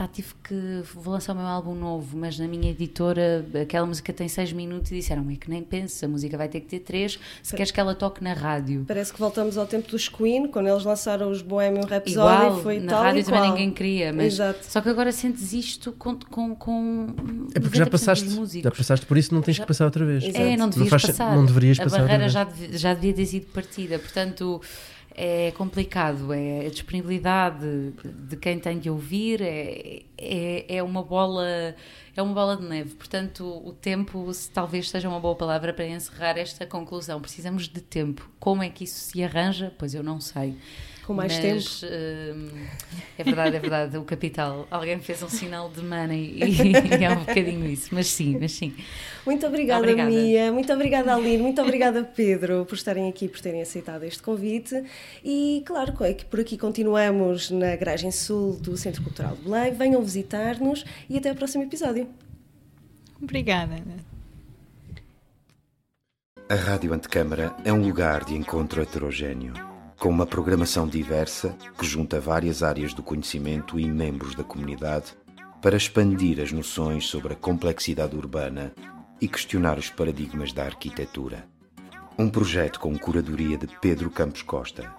pá, tive que. Vou lançar o meu álbum novo, mas na minha editora aquela música tem seis minutos e disseram: é que nem pensa, a música vai ter que ter três se queres que ela toque na rádio. Parece que voltamos ao tempo dos Queen, quando eles lançaram os Bohemian Rhapsody. Igual, foi na tal rádio também qual. ninguém queria, mas. Exato. Só que agora sentes isto com. com, com é porque já passaste, já passaste por isso, não tens já, que passar outra vez. É, não devias não faz, passar. Não deverias a passar. A barreira já, já devia ter sido partida, portanto é complicado, é a disponibilidade de quem tem de ouvir, é, é, é, uma bola é uma bola de neve. Portanto, o tempo talvez seja uma boa palavra para encerrar esta conclusão. Precisamos de tempo. Como é que isso se arranja? Pois eu não sei com mais Mas, tempo. Uh, é verdade, é verdade, o capital. Alguém fez um sinal de money e, é um bocadinho isso, mas sim, mas sim. Muito obrigada, obrigada. Mia, muito obrigada, Aline, muito obrigada, Pedro, por estarem aqui, por terem aceitado este convite. E claro é que por aqui continuamos na garagem sul do Centro Cultural de Belém. Venham visitar-nos e até o próximo episódio. Obrigada. A Rádio Antecâmara é um lugar de encontro heterogêneo com uma programação diversa que junta várias áreas do conhecimento e membros da comunidade para expandir as noções sobre a complexidade urbana e questionar os paradigmas da arquitetura. Um projeto com curadoria de Pedro Campos Costa